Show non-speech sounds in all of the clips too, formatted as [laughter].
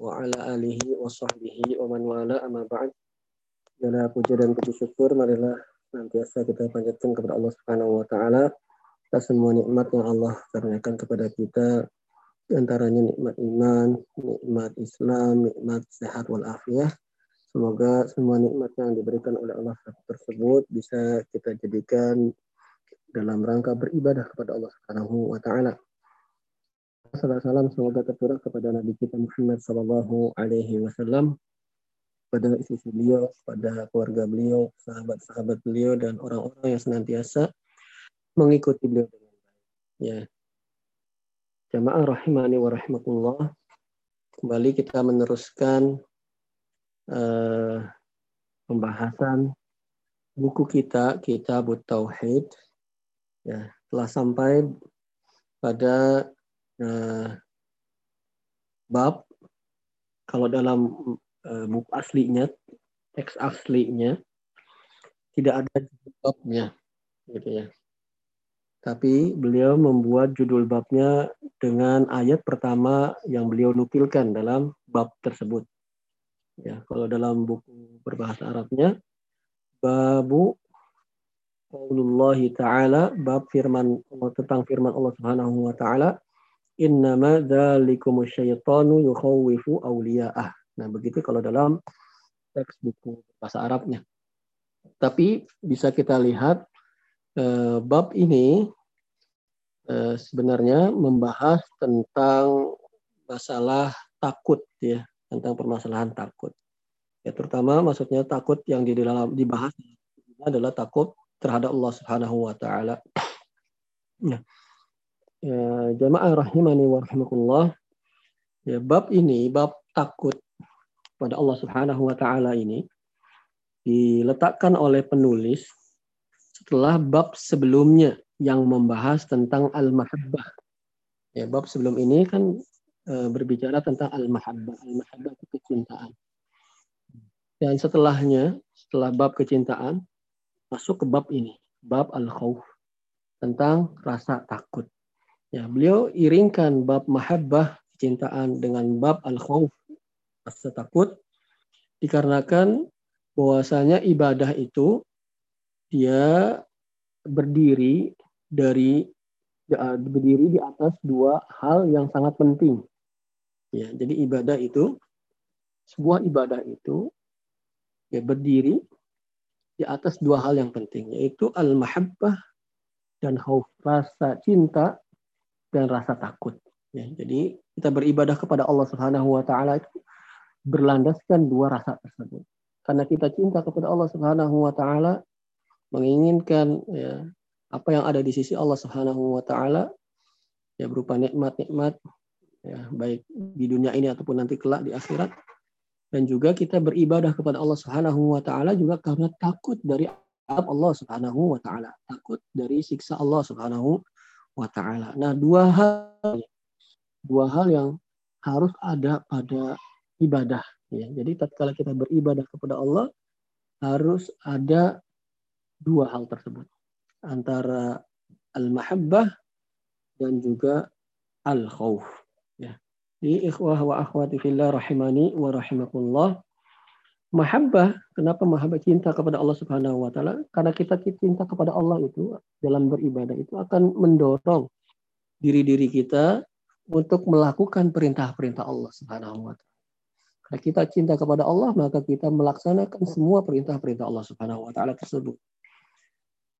wa ala alihi wa sahbihi wa man wala amma ba'd. Segala puja dan puji syukur marilah senantiasa kita panjatkan kepada Allah Subhanahu wa taala atas semua nikmat yang Allah karuniakan kepada kita antaranya nikmat iman, nikmat Islam, nikmat sehat wal afiah. Semoga semua nikmat yang diberikan oleh Allah tersebut bisa kita jadikan dalam rangka beribadah kepada Allah Subhanahu wa taala. Salam salam semoga tercurah kepada Nabi kita Muhammad Sallallahu Alaihi Wasallam, pada istri beliau, pada keluarga beliau, sahabat-sahabat beliau dan orang-orang yang senantiasa mengikuti beliau dengan baik. Ya, jamaah rahimani wa rahmatullah. Kembali kita meneruskan uh, pembahasan buku kita Kitab Tauhid. Ya, telah sampai pada uh, bab kalau dalam uh, buku aslinya teks aslinya tidak ada babnya gitu ya. Tapi beliau membuat judul babnya dengan ayat pertama yang beliau nukilkan dalam bab tersebut. Ya kalau dalam buku berbahasa Arabnya babu Allah Ta'ala bab firman tentang firman Allah Subhanahu wa taala innama dzalikum syaitanu yukhawifu awliya'ah. Nah, begitu kalau dalam teks buku bahasa Arabnya. Tapi bisa kita lihat eh, bab ini eh, sebenarnya membahas tentang masalah takut ya, tentang permasalahan takut. Ya, terutama maksudnya takut yang di dalam dibahas adalah takut terhadap Allah Subhanahu wa taala. [clears throat] Ya, jamaah rahimani wa rahimakumullah. Ya, bab ini, bab takut pada Allah Subhanahu wa taala ini diletakkan oleh penulis setelah bab sebelumnya yang membahas tentang al-mahabbah. Ya, bab sebelum ini kan e, berbicara tentang al-mahabbah. Al-mahabbah kecintaan. Dan setelahnya, setelah bab kecintaan, masuk ke bab ini, bab al-khauf tentang rasa takut. Ya, beliau iringkan bab mahabbah kecintaan dengan bab al-khauf rasa takut dikarenakan bahwasanya ibadah itu dia berdiri dari berdiri di atas dua hal yang sangat penting. Ya, jadi ibadah itu sebuah ibadah itu ya berdiri di atas dua hal yang penting yaitu al-mahabbah dan khauf rasa cinta dan rasa takut. Ya, jadi kita beribadah kepada Allah Subhanahu wa taala itu berlandaskan dua rasa tersebut. Karena kita cinta kepada Allah Subhanahu wa taala, menginginkan ya, apa yang ada di sisi Allah Subhanahu wa taala ya berupa nikmat-nikmat ya baik di dunia ini ataupun nanti kelak di akhirat dan juga kita beribadah kepada Allah Subhanahu wa taala juga karena takut dari Allah Subhanahu wa taala, takut dari siksa Allah Subhanahu wa taala. Nah, dua hal dua hal yang harus ada pada ibadah ya. Jadi tatkala kita beribadah kepada Allah harus ada dua hal tersebut antara al-mahabbah dan juga al-khauf ya. Di ikhwah wa akhwati fillah rahimani wa rahimakumullah mahabbah, kenapa mahabbah cinta kepada Allah Subhanahu wa taala? Karena kita cinta kepada Allah itu dalam beribadah itu akan mendorong diri-diri kita untuk melakukan perintah-perintah Allah Subhanahu wa taala. Karena kita cinta kepada Allah, maka kita melaksanakan semua perintah-perintah Allah Subhanahu wa taala tersebut.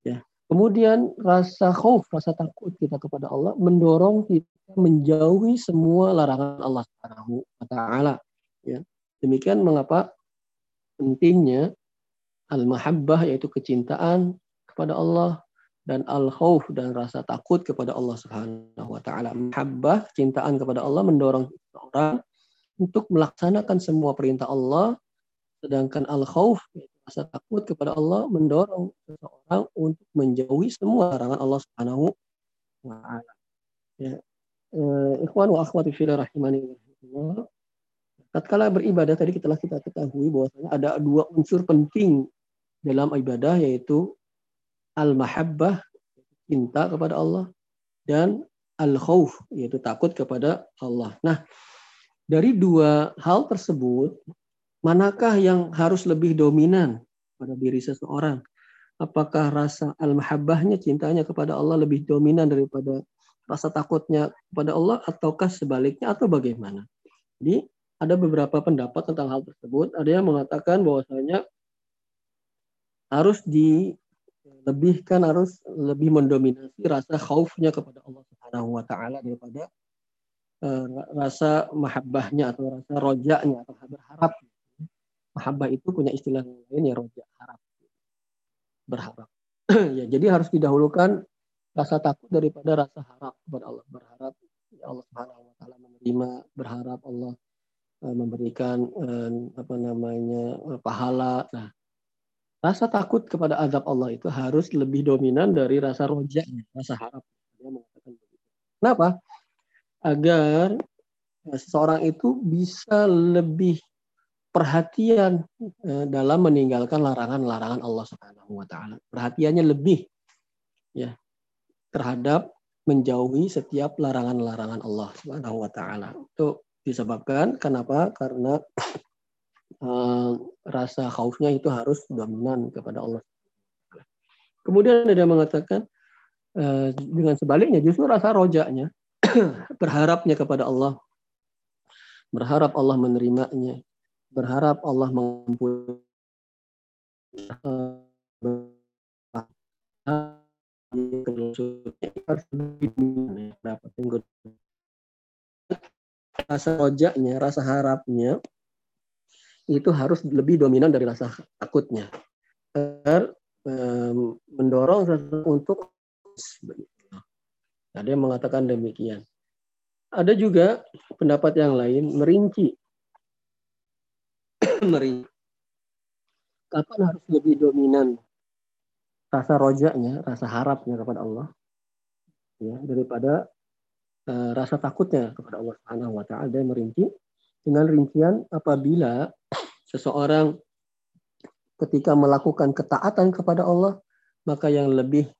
Ya. Kemudian rasa khauf, rasa takut kita kepada Allah mendorong kita menjauhi semua larangan Allah Subhanahu wa taala. Ya. Demikian mengapa pentingnya al-mahabbah yaitu kecintaan kepada Allah dan al-khauf dan rasa takut kepada Allah Subhanahu wa taala. Mahabbah, cintaan kepada Allah mendorong orang untuk melaksanakan semua perintah Allah sedangkan al-khauf rasa takut kepada Allah mendorong seseorang untuk menjauhi semua larangan Allah Subhanahu wa taala. Ya. Eh, ikhwan wa akhwati fillah rahimani wa tatkala beribadah tadi telah kita ketahui bahwasanya ada dua unsur penting dalam ibadah yaitu al-mahabbah cinta kepada Allah dan al-khauf yaitu takut kepada Allah. Nah, dari dua hal tersebut, manakah yang harus lebih dominan pada diri seseorang? Apakah rasa al-mahabbahnya, cintanya kepada Allah lebih dominan daripada rasa takutnya kepada Allah, ataukah sebaliknya, atau bagaimana? Jadi ada beberapa pendapat tentang hal tersebut. Ada yang mengatakan bahwasanya harus dilebihkan, harus lebih mendominasi rasa khaufnya kepada Allah Subhanahu wa taala daripada uh, rasa mahabbahnya atau rasa rojaknya atau berharap. Mahabbah itu punya istilah lain ya rojak harap. Berharap. [clears throat] ya, jadi harus didahulukan rasa takut daripada rasa harap kepada Allah. Berharap ya Allah Subhanahu wa taala menerima, berharap Allah memberikan uh, apa namanya pahala. Nah, rasa takut kepada azab Allah itu harus lebih dominan dari rasa rojaknya, rasa harap. Mengatakan begitu. Kenapa? agar seseorang itu bisa lebih perhatian eh, dalam meninggalkan larangan-larangan Allah Subhanahu wa taala. Perhatiannya lebih ya terhadap menjauhi setiap larangan-larangan Allah Subhanahu wa taala. Itu disebabkan kenapa? Karena uh, [coughs] rasa khaufnya itu harus dominan kepada Allah. Kemudian ada yang mengatakan uh, dengan sebaliknya justru rasa rojaknya [coughs] berharapnya kepada Allah, berharap Allah menerimanya, berharap Allah mengampuni rasa rojaknya, rasa harapnya itu harus lebih dominan dari rasa takutnya. Agar mendorong untuk ada yang mengatakan demikian. Ada juga pendapat yang lain merinci. [clears throat] merinci. Kapan harus lebih dominan rasa rojaknya, rasa harapnya kepada Allah ya daripada rasa takutnya kepada Allah Subhanahu wa taala dan merinci dengan rincian apabila seseorang ketika melakukan ketaatan kepada Allah maka yang lebih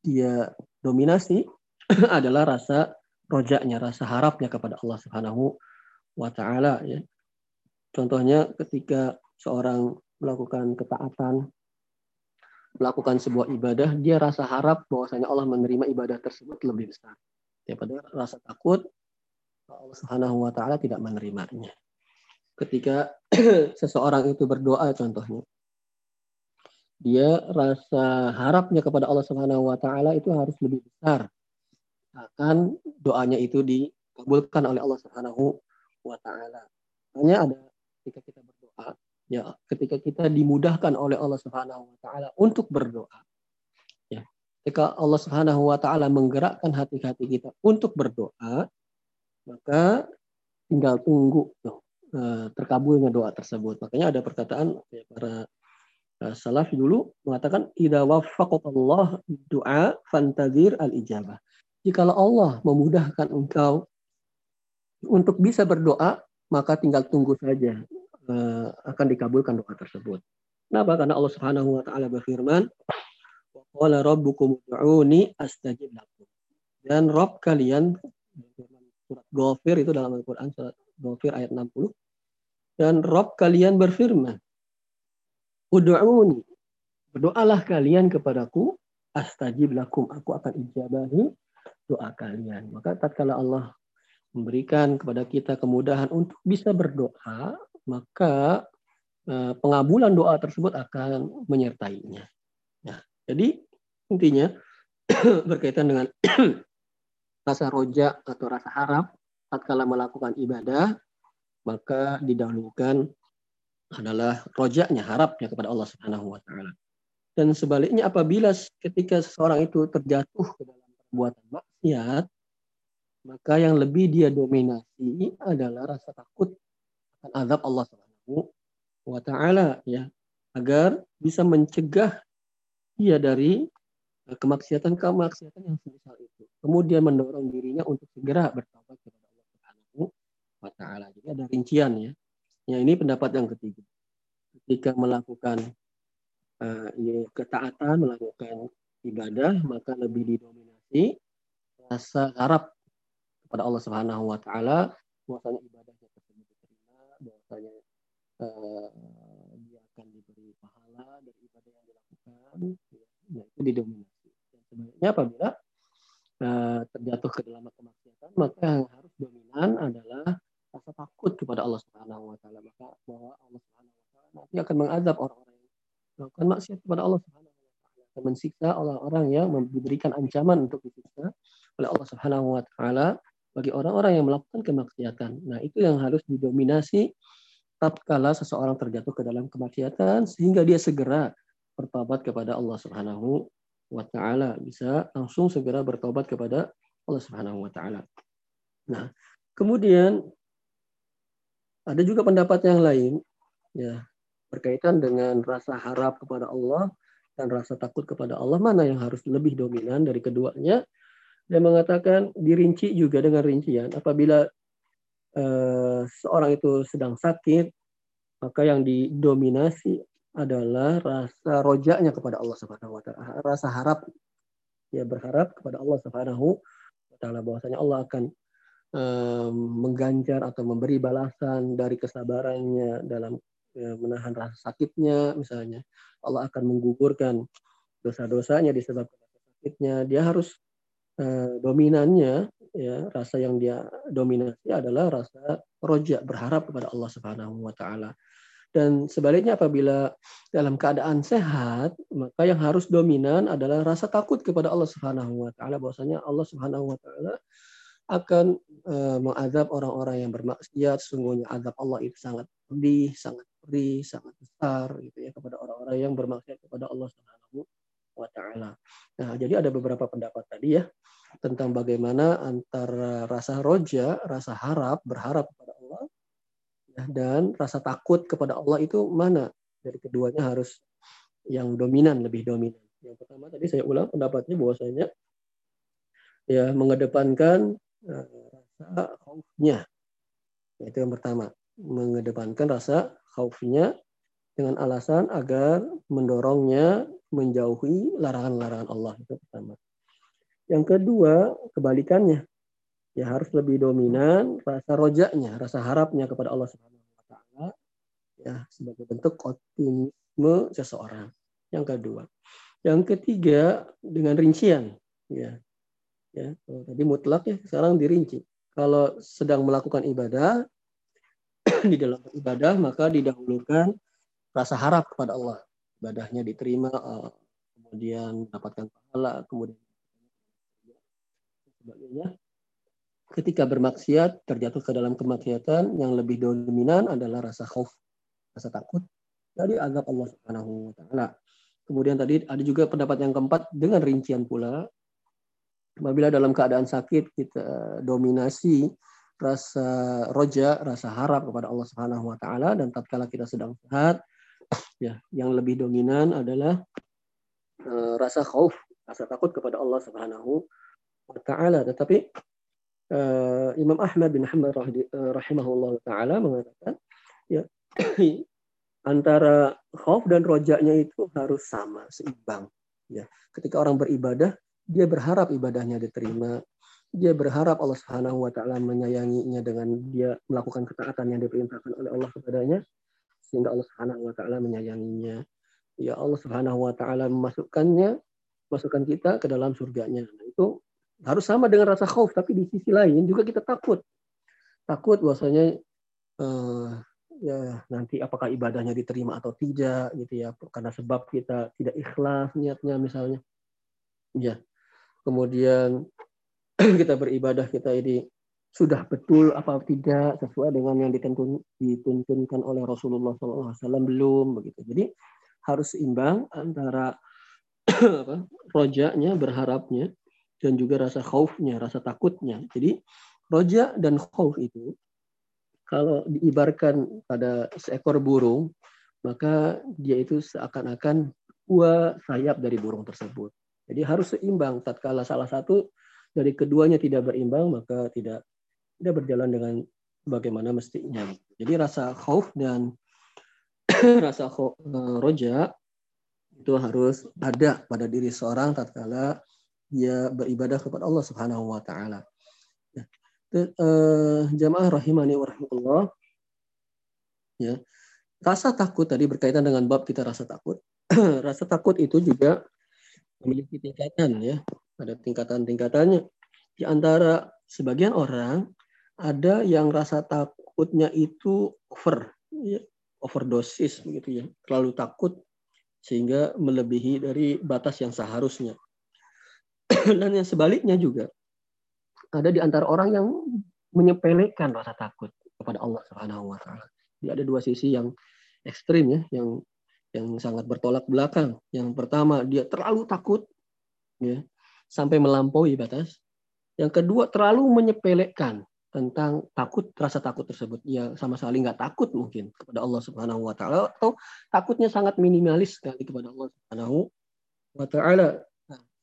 dia dominasi [clears throat] adalah rasa rojaknya, rasa harapnya kepada Allah Subhanahu wa taala ya. Contohnya ketika seorang melakukan ketaatan, melakukan sebuah ibadah, dia rasa harap bahwasanya Allah menerima ibadah tersebut lebih besar daripada rasa takut Allah Subhanahu wa taala tidak menerimanya. Ketika [clears throat] seseorang itu berdoa contohnya, dia rasa harapnya kepada Allah Subhanahu wa taala itu harus lebih besar akan doanya itu dikabulkan oleh Allah Subhanahu wa taala. Hanya ada ketika kita berdoa, ya ketika kita dimudahkan oleh Allah Subhanahu wa taala untuk berdoa. Ketika Allah Subhanahu wa taala menggerakkan hati-hati kita untuk berdoa, maka tinggal tunggu tuh, eh, terkabulnya doa tersebut. Makanya ada perkataan ya, para eh, salaf dulu mengatakan idza waffaqallah doa fantazir al ijabah Jikalau Allah memudahkan engkau untuk bisa berdoa, maka tinggal tunggu saja uh, akan dikabulkan doa tersebut. Kenapa? Karena Allah Subhanahu wa taala berfirman, "Qala rabbukum ud'uni astajib lakum." Dan Rob kalian surat Ghafir itu dalam Al-Qur'an surat Ghafir ayat 60. Dan Rob kalian berfirman, "Ud'uni." Berdoalah kalian kepadaku, astajib lakum. Aku akan ijabahi doa kalian. Maka tatkala Allah memberikan kepada kita kemudahan untuk bisa berdoa, maka eh, pengabulan doa tersebut akan menyertainya. Jadi intinya [clears throat] berkaitan dengan [clears throat] rasa roja atau rasa harap tatkala melakukan ibadah, maka didahulukan adalah rojaknya, harapnya kepada Allah Subhanahu wa taala. Dan sebaliknya apabila ketika seseorang itu terjatuh ke dalam perbuatan maksiat, maka yang lebih dia dominasi adalah rasa takut akan azab Allah Subhanahu wa taala ya, agar bisa mencegah dia dari eh, kemaksiatan-kemaksiatan yang semisal itu. Kemudian mendorong dirinya untuk segera bertobat kepada Allah Subhanahu wa taala. Jadi ada rincian ya. Ya ini pendapat yang ketiga. Ketika melakukan uh, ketaatan, melakukan ibadah, maka lebih didominasi rasa harap kepada Allah Subhanahu wa taala bahwasanya ibadahnya tersebut bahwasanya uh, dia akan diberi pahala dari ibadah yang dilakukan, nah itu didominasi. Dan sebaliknya apabila uh, terjatuh ke dalam kemaksiatan, maka yang harus dominan adalah rasa takut kepada Allah Subhanahu wa taala. Maka bahwa Allah Subhanahu wa taala nanti akan mengazab orang-orang yang melakukan maksiat kepada Allah Subhanahu wa taala. Dan mensiksa orang-orang yang diberikan ancaman untuk disiksa oleh Allah Subhanahu wa taala bagi orang-orang yang melakukan kemaksiatan. Nah, itu yang harus didominasi tatkala seseorang terjatuh ke dalam kemaksiatan sehingga dia segera bertobat kepada Allah Subhanahu wa taala, bisa langsung segera bertobat kepada Allah Subhanahu wa taala. Nah, kemudian ada juga pendapat yang lain ya berkaitan dengan rasa harap kepada Allah dan rasa takut kepada Allah mana yang harus lebih dominan dari keduanya dia mengatakan dirinci juga dengan rincian. Apabila uh, seorang itu sedang sakit, maka yang didominasi adalah rasa rojaknya kepada Allah Subhanahu wa taala, rasa harap ya berharap kepada Allah Subhanahu wa taala bahwasanya Allah akan um, mengganjar atau memberi balasan dari kesabarannya dalam ya, menahan rasa sakitnya misalnya. Allah akan menggugurkan dosa-dosanya disebabkan sakitnya. Dia harus Eh, dominannya ya rasa yang dia dominasi adalah rasa roja berharap kepada Allah Subhanahu wa taala. Dan sebaliknya apabila dalam keadaan sehat, maka yang harus dominan adalah rasa takut kepada Allah Subhanahu wa taala bahwasanya Allah Subhanahu wa taala akan uh, mengazab orang-orang yang bermaksiat. Sungguhnya azab Allah itu sangat pedih, sangat pedih, sangat besar gitu ya kepada orang-orang yang bermaksiat kepada Allah Subhanahu wa taala. Nah, jadi ada beberapa pendapat tadi ya tentang bagaimana antara rasa roja, rasa harap, berharap kepada Allah, dan rasa takut kepada Allah itu mana dari keduanya harus yang dominan, lebih dominan. Yang pertama tadi saya ulang pendapatnya bahwasanya ya mengedepankan uh, rasa khaufnya. Itu yang pertama, mengedepankan rasa khaufnya dengan alasan agar mendorongnya menjauhi larangan-larangan Allah itu pertama. Yang kedua, kebalikannya. Ya harus lebih dominan rasa rojaknya, rasa harapnya kepada Allah Subhanahu wa taala ya sebagai bentuk optimisme seseorang. Yang kedua. Yang ketiga dengan rincian ya. Ya, tadi mutlak ya, sekarang dirinci. Kalau sedang melakukan ibadah [clears throat] di dalam ibadah maka didahulukan rasa harap kepada Allah. Ibadahnya diterima, eh, kemudian mendapatkan pahala, kemudian sebagainya. Ketika bermaksiat, terjatuh ke dalam kemaksiatan, yang lebih dominan adalah rasa khauf, rasa takut dari azab Allah Subhanahu wa taala. Kemudian tadi ada juga pendapat yang keempat dengan rincian pula. Apabila dalam keadaan sakit kita dominasi rasa roja, rasa harap kepada Allah Subhanahu wa taala dan tatkala kita sedang sehat, [coughs] ya, yang lebih dominan adalah uh, rasa khauf, rasa takut kepada Allah Subhanahu taala tetapi uh, Imam Ahmad bin Hanbal eh, rahimahullah taala mengatakan ya [clears throat] antara khauf dan rojaknya itu harus sama seimbang ya. Ketika orang beribadah dia berharap ibadahnya diterima. Dia berharap Allah Subhanahu wa taala menyayanginya dengan dia melakukan ketaatan yang diperintahkan oleh Allah kepadanya sehingga Allah Subhanahu wa taala menyayanginya. Ya Allah Subhanahu wa taala memasukkannya masukkan kita ke dalam surganya. Nah, itu harus sama dengan rasa khauf tapi di sisi lain juga kita takut. Takut bahwasanya uh, ya nanti apakah ibadahnya diterima atau tidak gitu ya. Karena sebab kita tidak ikhlas niatnya misalnya. Ya. Kemudian [clears throat] kita beribadah kita ini sudah betul apa tidak sesuai dengan yang dituntun, dituntunkan oleh Rasulullah SAW belum begitu. Jadi harus seimbang antara [clears throat] apa, rojanya berharapnya dan juga rasa khaufnya, rasa takutnya. Jadi roja dan khauf itu kalau diibarkan pada seekor burung, maka dia itu seakan-akan dua sayap dari burung tersebut. Jadi harus seimbang. Tatkala salah satu dari keduanya tidak berimbang, maka tidak tidak berjalan dengan bagaimana mestinya. Jadi rasa khauf dan [clears throat] rasa eh, roja itu harus ada pada diri seorang tatkala dia beribadah kepada Allah Subhanahu wa taala. Ya. Uh, jamaah rahimani wa rahmatullah. Ya. Rasa takut tadi berkaitan dengan bab kita rasa takut. [clears throat] rasa takut itu juga memiliki tingkatan ya. Ada tingkatan-tingkatannya. Di antara sebagian orang ada yang rasa takutnya itu over, ya, overdosis begitu ya, terlalu takut sehingga melebihi dari batas yang seharusnya. [clears throat] Dan yang sebaliknya juga ada di antara orang yang menyepelekan rasa takut kepada Allah Subhanahu wa taala. Jadi ada dua sisi yang ekstrim ya, yang yang sangat bertolak belakang. Yang pertama dia terlalu takut ya, sampai melampaui batas. Yang kedua terlalu menyepelekan tentang takut rasa takut tersebut. Ya sama sekali nggak takut mungkin kepada Allah Subhanahu wa taala atau takutnya sangat minimalis sekali kepada Allah Subhanahu wa taala.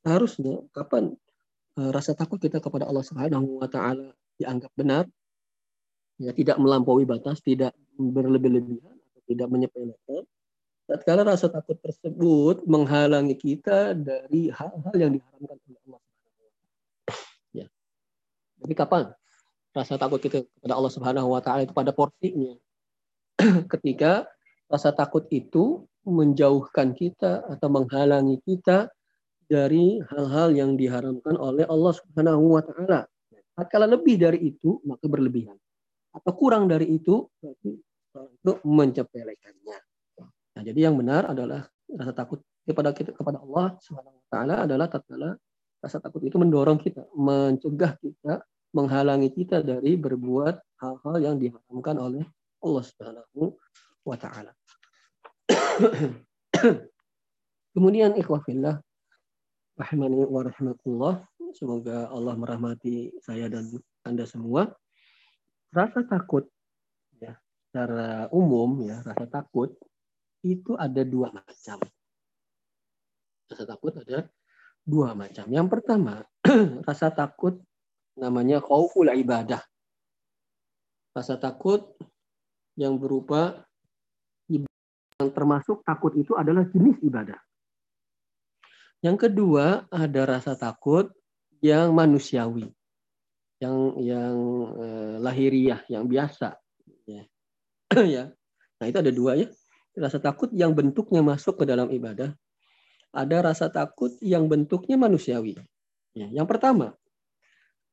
Harusnya kapan uh, rasa takut kita kepada Allah Subhanahu wa taala dianggap benar? Ya tidak melampaui batas, tidak berlebih-lebihan atau tidak menyepelekan. Tatkala rasa takut tersebut menghalangi kita dari hal-hal yang diharamkan oleh Allah jadi kapan rasa takut kita kepada Allah Subhanahu wa taala itu pada porsinya. [clears throat] Ketika rasa takut itu menjauhkan kita atau menghalangi kita dari hal-hal yang diharamkan oleh Allah Subhanahu wa taala. Kalau lebih dari itu maka berlebihan. Atau kurang dari itu berarti untuk mencepelekannya. Nah, jadi yang benar adalah rasa takut kepada kita kepada Allah Subhanahu wa taala adalah tatkala Rasa takut itu mendorong kita, mencegah kita, menghalangi kita dari berbuat hal-hal yang diharamkan oleh Allah Subhanahu wa taala. [coughs] Kemudian ikhwafillah rahimani wa rahmatullah. Semoga Allah merahmati saya dan Anda semua. Rasa takut ya, secara umum ya, rasa takut itu ada dua macam. Rasa takut ada dua macam. Yang pertama, [clears throat] rasa takut namanya khauful ibadah. Rasa takut yang berupa yang termasuk takut itu adalah jenis ibadah. Yang kedua, ada rasa takut yang manusiawi. Yang yang eh, lahiriah, yang biasa. Ya. [clears throat] ya. Nah, itu ada dua ya. Rasa takut yang bentuknya masuk ke dalam ibadah ada rasa takut yang bentuknya manusiawi. Ya, yang pertama,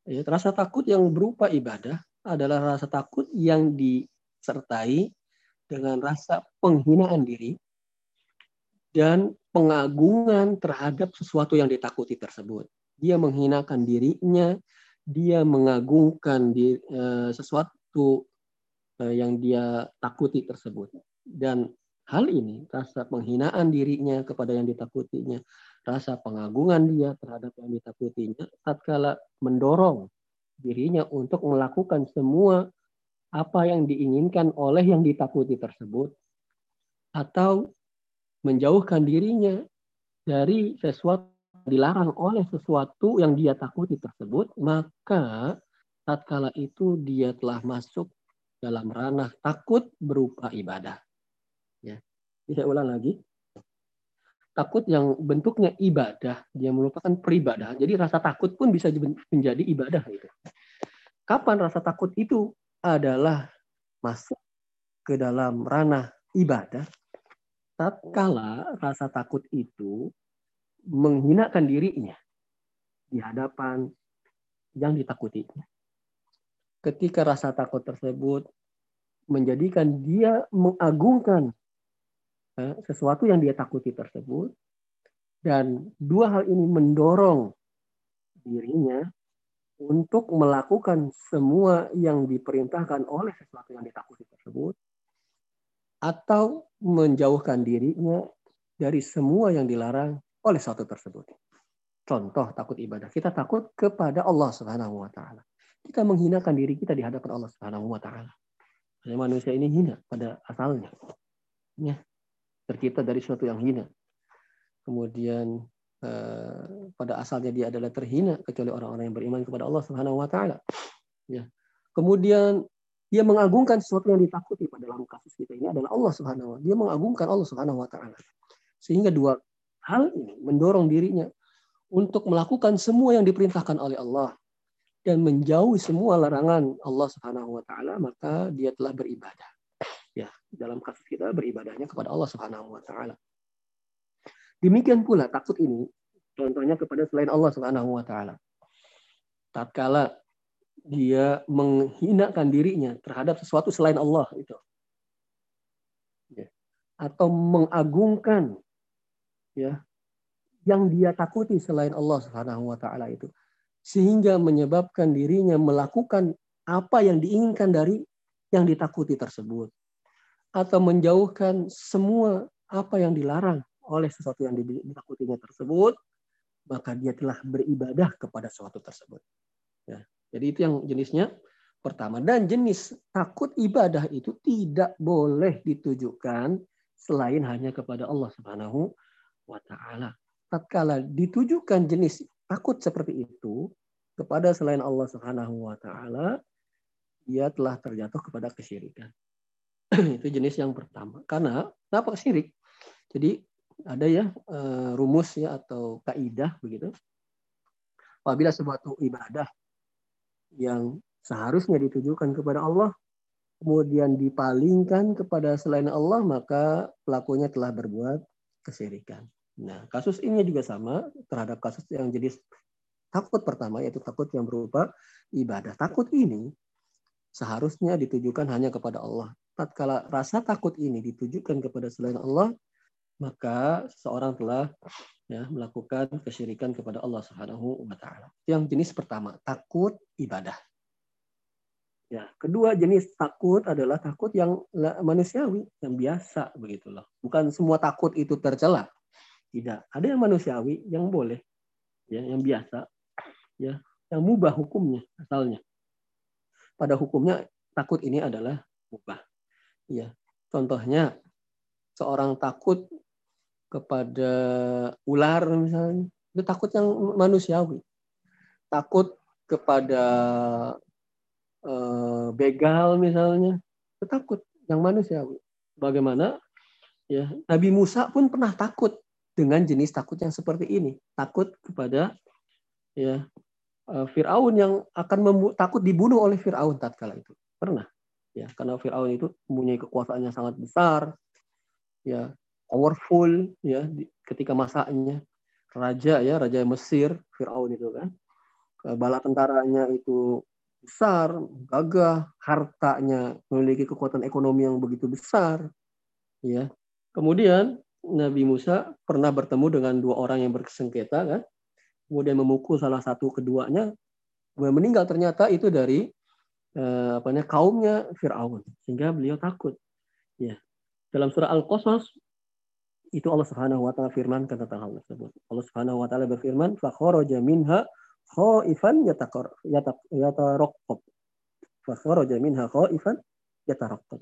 ya, rasa takut yang berupa ibadah adalah rasa takut yang disertai dengan rasa penghinaan diri dan pengagungan terhadap sesuatu yang ditakuti tersebut. Dia menghinakan dirinya, dia mengagungkan di, uh, sesuatu uh, yang dia takuti tersebut. Dan Hal ini, rasa penghinaan dirinya kepada yang ditakutinya, rasa pengagungan dia terhadap yang ditakutinya, tatkala mendorong dirinya untuk melakukan semua apa yang diinginkan oleh yang ditakuti tersebut, atau menjauhkan dirinya dari sesuatu dilarang oleh sesuatu yang dia takuti tersebut, maka tatkala itu dia telah masuk dalam ranah takut berupa ibadah. Saya ulang lagi. Takut yang bentuknya ibadah, dia merupakan peribadah. Jadi rasa takut pun bisa menjadi ibadah itu. Kapan rasa takut itu adalah masuk ke dalam ranah ibadah? Tatkala rasa takut itu menghinakan dirinya di hadapan yang ditakutinya. Ketika rasa takut tersebut menjadikan dia mengagungkan Eh, sesuatu yang dia takuti tersebut dan dua hal ini mendorong dirinya untuk melakukan semua yang diperintahkan oleh sesuatu yang ditakuti tersebut atau menjauhkan dirinya dari semua yang dilarang oleh sesuatu tersebut. Contoh takut ibadah. Kita takut kepada Allah Subhanahu wa taala. Kita menghinakan diri kita di hadapan Allah Subhanahu wa taala. Manusia ini hina pada asalnya. Ya tercipta dari sesuatu yang hina. Kemudian eh, pada asalnya dia adalah terhina kecuali orang-orang yang beriman kepada Allah Subhanahu wa taala. Ya. Kemudian dia mengagungkan sesuatu yang ditakuti pada dalam kasus kita ini adalah Allah Subhanahu wa Dia mengagungkan Allah Subhanahu wa taala. Sehingga dua hal ini mendorong dirinya untuk melakukan semua yang diperintahkan oleh Allah dan menjauhi semua larangan Allah Subhanahu wa taala maka dia telah beribadah. Ya, dalam kasus kita beribadahnya kepada Allah Subhanahu wa taala. Demikian pula takut ini contohnya kepada selain Allah Subhanahu wa taala. Tatkala dia menghinakan dirinya terhadap sesuatu selain Allah itu. Ya. Atau mengagungkan ya yang dia takuti selain Allah Subhanahu wa taala itu sehingga menyebabkan dirinya melakukan apa yang diinginkan dari yang ditakuti tersebut atau menjauhkan semua apa yang dilarang oleh sesuatu yang ditakutinya tersebut maka dia telah beribadah kepada sesuatu tersebut ya jadi itu yang jenisnya pertama dan jenis takut ibadah itu tidak boleh ditujukan selain hanya kepada Allah Subhanahu wa taala tatkala ditujukan jenis takut seperti itu kepada selain Allah Subhanahu wa taala, ia telah terjatuh kepada kesyirikan. [clears throat] itu jenis yang pertama. Karena kenapa syirik? Jadi ada ya eh, rumus ya atau kaidah begitu. Apabila suatu ibadah yang seharusnya ditujukan kepada Allah kemudian dipalingkan kepada selain Allah maka pelakunya telah berbuat kesyirikan. Nah, kasus ini juga sama terhadap kasus yang jadi takut pertama yaitu takut yang berupa ibadah. Takut ini seharusnya ditujukan hanya kepada Allah. Tatkala rasa takut ini ditujukan kepada selain Allah, maka seorang telah ya, melakukan kesyirikan kepada Allah Subhanahu wa taala. Yang jenis pertama, takut ibadah. Ya, kedua jenis takut adalah takut yang manusiawi, yang biasa begitu loh. Bukan semua takut itu tercela. Tidak. Ada yang manusiawi yang boleh, ya, yang biasa, ya, yang mubah hukumnya asalnya. Pada hukumnya takut ini adalah mubah. Ya. Contohnya seorang takut kepada ular misalnya, itu takut yang manusiawi. Takut kepada eh, begal misalnya, itu takut yang manusiawi. Bagaimana ya Nabi Musa pun pernah takut dengan jenis takut yang seperti ini. Takut kepada ya eh, Firaun yang akan takut dibunuh oleh Firaun tatkala itu. Pernah. Ya, karena Firaun itu mempunyai kekuasaan yang sangat besar, ya, powerful ya di, ketika masanya raja ya, raja Mesir, Firaun itu kan. Bala tentaranya itu besar, gagah, hartanya memiliki kekuatan ekonomi yang begitu besar, ya. Kemudian Nabi Musa pernah bertemu dengan dua orang yang bersengketa kan kemudian memukul salah satu keduanya kemudian meninggal ternyata itu dari eh, apa kaumnya Firaun sehingga beliau takut ya dalam surah Al-Qasas itu Allah Subhanahu wa taala firman tentang hal tersebut. Allah Subhanahu wa taala berfirman fa kharaja minha khaifan yataraqqab fa kharaja minha khaifan yataraqqab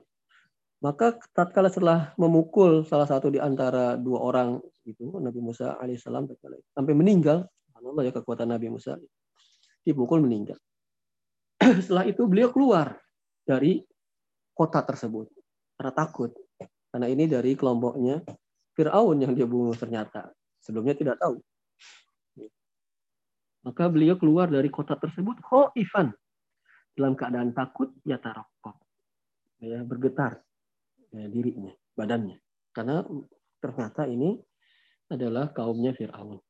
maka tatkala setelah memukul salah satu di antara dua orang itu Nabi Musa alaihissalam sampai meninggal, Allah ya kekuatan Nabi Musa dipukul meninggal. [clears throat] setelah itu beliau keluar dari kota tersebut. Karena takut. Karena ini dari kelompoknya Fir'aun yang dia bunuh ternyata sebelumnya tidak tahu. Maka beliau keluar dari kota tersebut Ivan dalam keadaan takut ya tarokob ya bergetar ya, dirinya, badannya. Karena ternyata ini adalah kaumnya Fir'aun.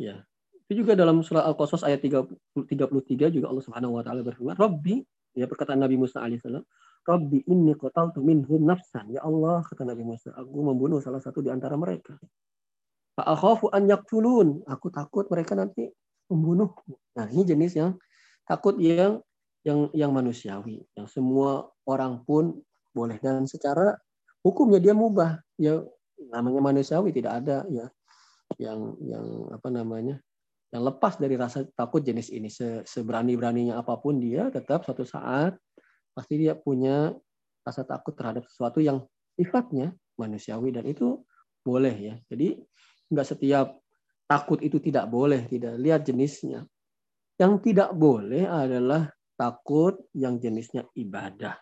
Ya. Itu juga dalam surah Al-Qasas ayat 33 juga Allah Subhanahu wa taala berfirman, "Rabbi" ya perkataan Nabi Musa alaihissalam, "Rabbi inni qataltu minhum nafsan." Ya Allah, kata Nabi Musa, aku membunuh salah satu di antara mereka. Fa'akhafu an yaktulun. Aku takut mereka nanti membunuh. Nah, ini jenis yang takut yang yang yang manusiawi, yang semua orang pun boleh dan secara hukumnya dia mubah ya namanya manusiawi tidak ada ya yang yang apa namanya yang lepas dari rasa takut jenis ini Se, seberani beraninya apa pun dia tetap suatu saat pasti dia punya rasa takut terhadap sesuatu yang sifatnya manusiawi dan itu boleh ya jadi nggak setiap takut itu tidak boleh tidak lihat jenisnya yang tidak boleh adalah takut yang jenisnya ibadah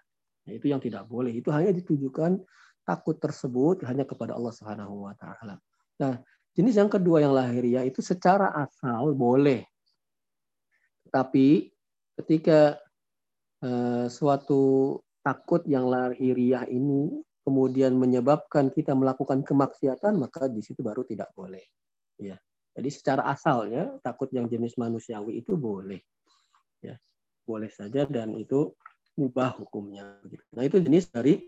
Nah, itu yang tidak boleh. Itu hanya ditujukan takut tersebut hanya kepada Allah Subhanahu wa taala. Nah, jenis yang kedua yang lahiriah itu secara asal boleh. Tapi ketika eh, suatu takut yang lahiriah ini kemudian menyebabkan kita melakukan kemaksiatan, maka di situ baru tidak boleh. Ya. Jadi secara asalnya takut yang jenis manusiawi itu boleh. Ya. Boleh saja dan itu mubah hukumnya. Nah itu jenis dari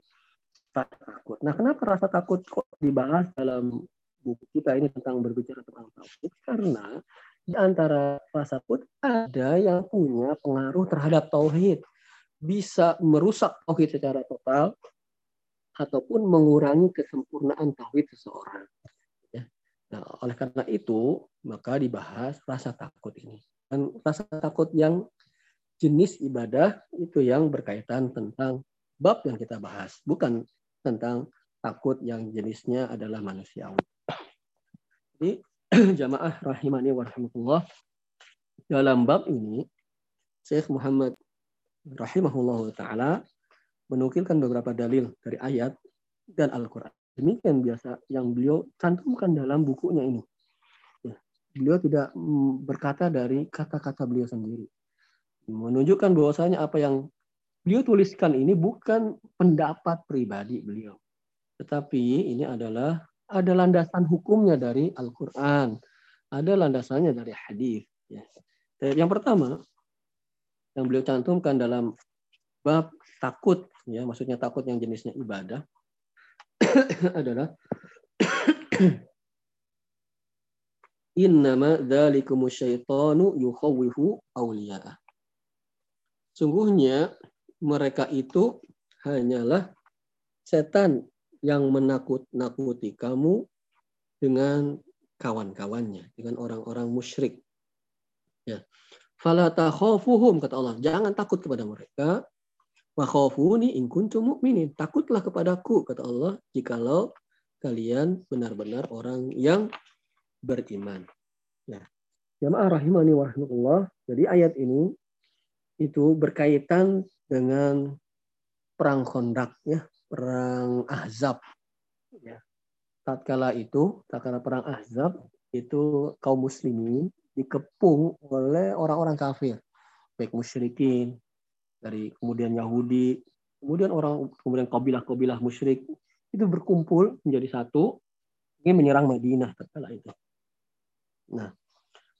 rasa takut. Nah kenapa rasa takut kok dibahas dalam buku kita ini tentang berbicara tentang takut? Karena di antara rasa takut ada yang punya pengaruh terhadap tauhid. Bisa merusak tauhid secara total ataupun mengurangi kesempurnaan tauhid seseorang. Nah, oleh karena itu, maka dibahas rasa takut ini. Dan rasa takut yang jenis ibadah itu yang berkaitan tentang bab yang kita bahas, bukan tentang takut yang jenisnya adalah manusiawi. Jadi [clears throat] jamaah rahimani wa rahmatullah dalam bab ini Syekh Muhammad rahimahullah taala menukilkan beberapa dalil dari ayat dan Al-Qur'an. Demikian biasa yang beliau cantumkan dalam bukunya ini. Ya, beliau tidak berkata dari kata-kata beliau sendiri. Menunjukkan bahwasanya apa yang beliau tuliskan ini bukan pendapat pribadi beliau. Tetapi ini adalah ada landasan hukumnya dari Al-Quran. Ada landasannya dari hadis. Ya. Yang pertama, yang beliau cantumkan dalam bab takut, ya maksudnya takut yang jenisnya ibadah, [coughs] adalah [coughs] Innama dzalikumu syaitanu yukhawwifu awliya'ah. Sungguhnya mereka itu hanyalah setan yang menakut-nakuti kamu dengan kawan-kawannya, dengan orang-orang musyrik. Ya. Fala takhafuhum kata Allah, jangan takut kepada mereka Wa khafuni in kuntum mu'minin. Takutlah kepadaku kata Allah jikalau kalian benar-benar orang yang beriman. Nah, jamaah rahimani wa rahmatullah. Jadi ayat ini itu berkaitan dengan perang kondak ya, perang Ahzab ya. Tatkala itu, tatkala perang Ahzab itu kaum muslimin dikepung oleh orang-orang kafir, baik musyrikin, dari kemudian Yahudi, kemudian orang kemudian kabilah-kabilah musyrik itu berkumpul menjadi satu ingin menyerang Madinah tatkala itu. Nah,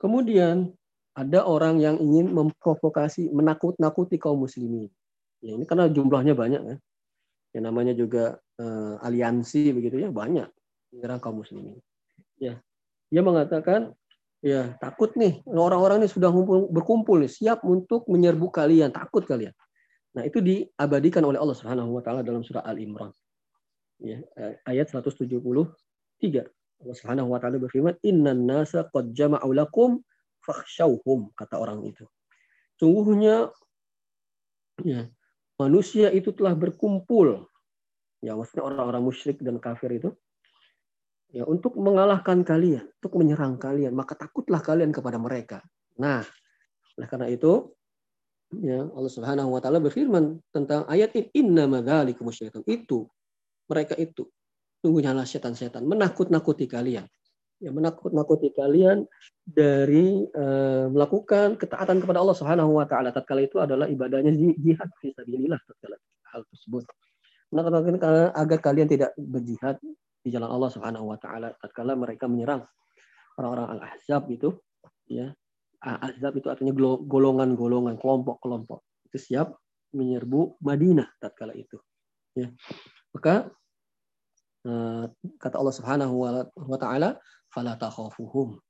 kemudian ada orang yang ingin memprovokasi, menakut-nakuti kaum muslimin. Ya, ini karena jumlahnya banyak ya. Yang namanya juga uh, aliansi begitu ya banyak menyerang kaum muslimin. Ya. Dia mengatakan Ya, takut nih. Orang-orang ini sudah berkumpul nih, siap untuk menyerbu kalian, takut kalian. Nah, itu diabadikan oleh Allah Subhanahu wa taala dalam surah Al-Imran. Ya, ayat 173. Allah Subhanahu wa taala berfirman, "Innan nasa qad jama'u lakum fakhshawhum," kata orang itu. Sungguhnya ya, manusia itu telah berkumpul. Ya, maksudnya orang-orang musyrik dan kafir itu ya untuk mengalahkan kalian, untuk menyerang kalian, maka takutlah kalian kepada mereka. Nah, oleh karena itu ya Allah Subhanahu wa taala berfirman tentang ayat ini inna madzalikum syaitan itu mereka itu sungguhnya lah setan-setan menakut-nakuti kalian. Ya menakut-nakuti kalian dari uh, melakukan ketaatan kepada Allah Subhanahu wa taala. Tatkala itu adalah ibadahnya jihad fi sabilillah tatkala hal tersebut. Menakut-nakuti agar kalian tidak berjihad di jalan Allah Subhanahu wa taala tatkala mereka menyerang orang-orang Al-Ahzab itu ya. Ahzab itu artinya golongan-golongan kelompok-kelompok. Itu siap menyerbu Madinah tatkala itu ya. Maka eh, kata Allah Subhanahu wa taala fala takhafuhum.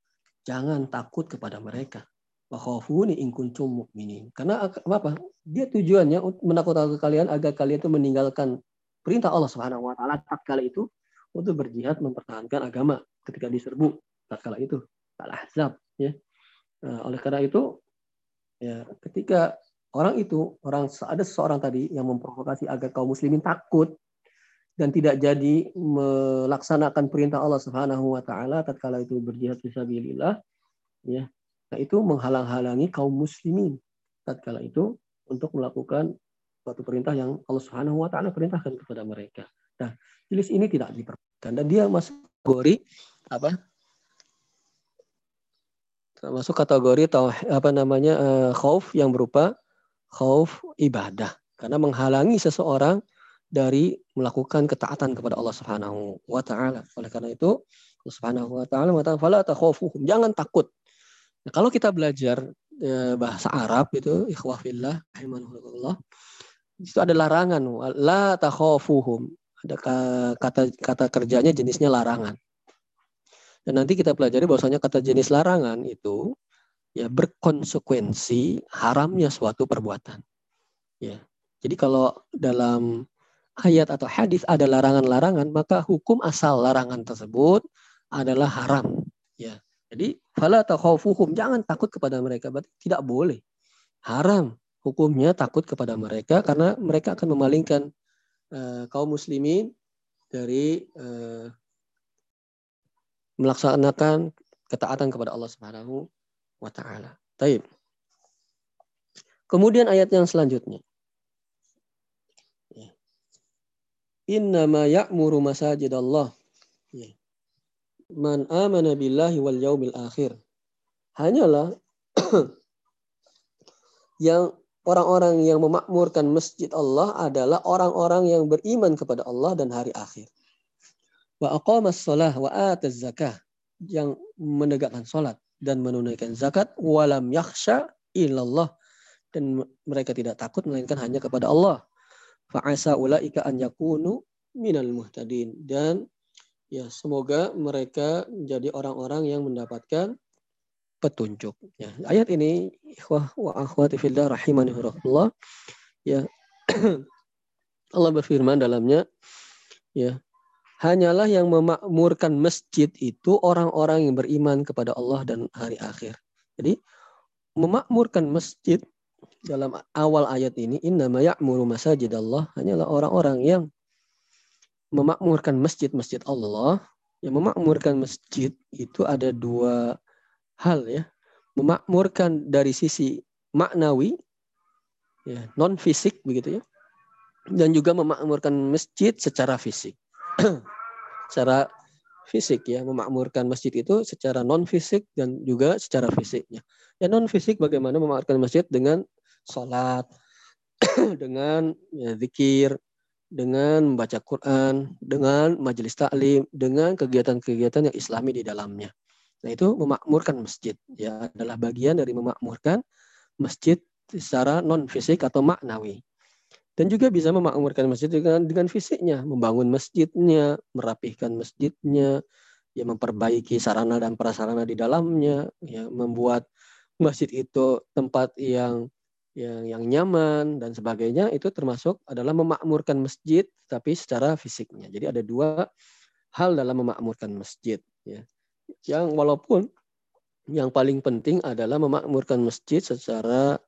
Jangan takut kepada mereka. Wa khafuni in kuntum mu'minin. Karena apa dia tujuannya menakut-nakuti kalian agar kalian itu meninggalkan perintah Allah Subhanahu wa taala tatkala itu untuk berjihad mempertahankan agama ketika diserbu tatkala itu al-ahzab ya nah, oleh karena itu ya ketika orang itu orang ada seseorang tadi yang memprovokasi agar kaum muslimin takut dan tidak jadi melaksanakan perintah Allah Subhanahu wa taala tatkala itu berjihad fisabilillah ya nah itu menghalang-halangi kaum muslimin tatkala itu untuk melakukan suatu perintah yang Allah Subhanahu wa taala perintahkan kepada mereka. Nah, jenis ini tidak diperbolehkan dan dia masuk kategori apa? Masuk kategori atau apa namanya uh, khauf yang berupa khauf ibadah karena menghalangi seseorang dari melakukan ketaatan kepada Allah Subhanahu wa taala. Oleh karena itu Allah Subhanahu wa taala mengatakan fala takhafuhum, jangan takut. Nah, kalau kita belajar e, bahasa Arab itu ikhwah fillah rahimanahullah itu ada larangan la takhafuhum. Ada kata kata kerjanya jenisnya larangan. Dan nanti kita pelajari bahwasanya kata jenis larangan itu ya berkonsekuensi haramnya suatu perbuatan. Ya. Jadi kalau dalam ayat atau hadis ada larangan-larangan, maka hukum asal larangan tersebut adalah haram. Ya. Jadi fala takhafuhum, jangan takut kepada mereka, berarti tidak boleh. Haram hukumnya takut kepada mereka karena mereka akan memalingkan uh, kaum muslimin dari uh, melaksanakan ketaatan kepada Allah Subhanahu wa taala. Taib. Kemudian ayat yang selanjutnya. Ya. Innama ya'muru masajid Allah. Ya. Man amana billahi wal yaumil akhir. Hanyalah [clears throat] yang orang-orang yang memakmurkan masjid Allah adalah orang-orang yang beriman kepada Allah dan hari akhir. Wa aqamas shalah wa ataz zakah. Yang menegakkan salat dan menunaikan zakat. Walam yakhsha illallah. Dan mereka tidak takut melainkan hanya kepada Allah. Fa asa ulaika an yakunu minal muhtadin. Dan ya semoga mereka menjadi orang-orang yang mendapatkan petunjuk ya ayat ini ikhwah wa akhwati fillah rahimani ya [clears throat] Allah berfirman dalamnya ya hanyalah yang memakmurkan masjid itu orang-orang yang beriman kepada Allah dan hari akhir. Jadi memakmurkan masjid dalam awal ayat ini innama ya'muru masajid Allah hanyalah orang-orang yang memakmurkan masjid-masjid Allah. Yang memakmurkan masjid itu ada dua hal ya. Memakmurkan dari sisi maknawi ya, non fisik begitu ya. Dan juga memakmurkan masjid secara fisik. [clears throat] secara fisik ya memakmurkan masjid itu secara non fisik dan juga secara fisiknya ya non fisik bagaimana memakmurkan masjid dengan sholat [clears throat] dengan ya, zikir dengan membaca Quran dengan majelis taklim dengan kegiatan-kegiatan yang islami di dalamnya nah itu memakmurkan masjid ya adalah bagian dari memakmurkan masjid secara non fisik atau maknawi dan juga bisa memakmurkan masjid dengan dengan fisiknya, membangun masjidnya, merapihkan masjidnya, ya memperbaiki sarana dan prasarana di dalamnya, ya membuat masjid itu tempat yang yang yang nyaman dan sebagainya itu termasuk adalah memakmurkan masjid tapi secara fisiknya. Jadi ada dua hal dalam memakmurkan masjid ya. Yang walaupun yang paling penting adalah memakmurkan masjid secara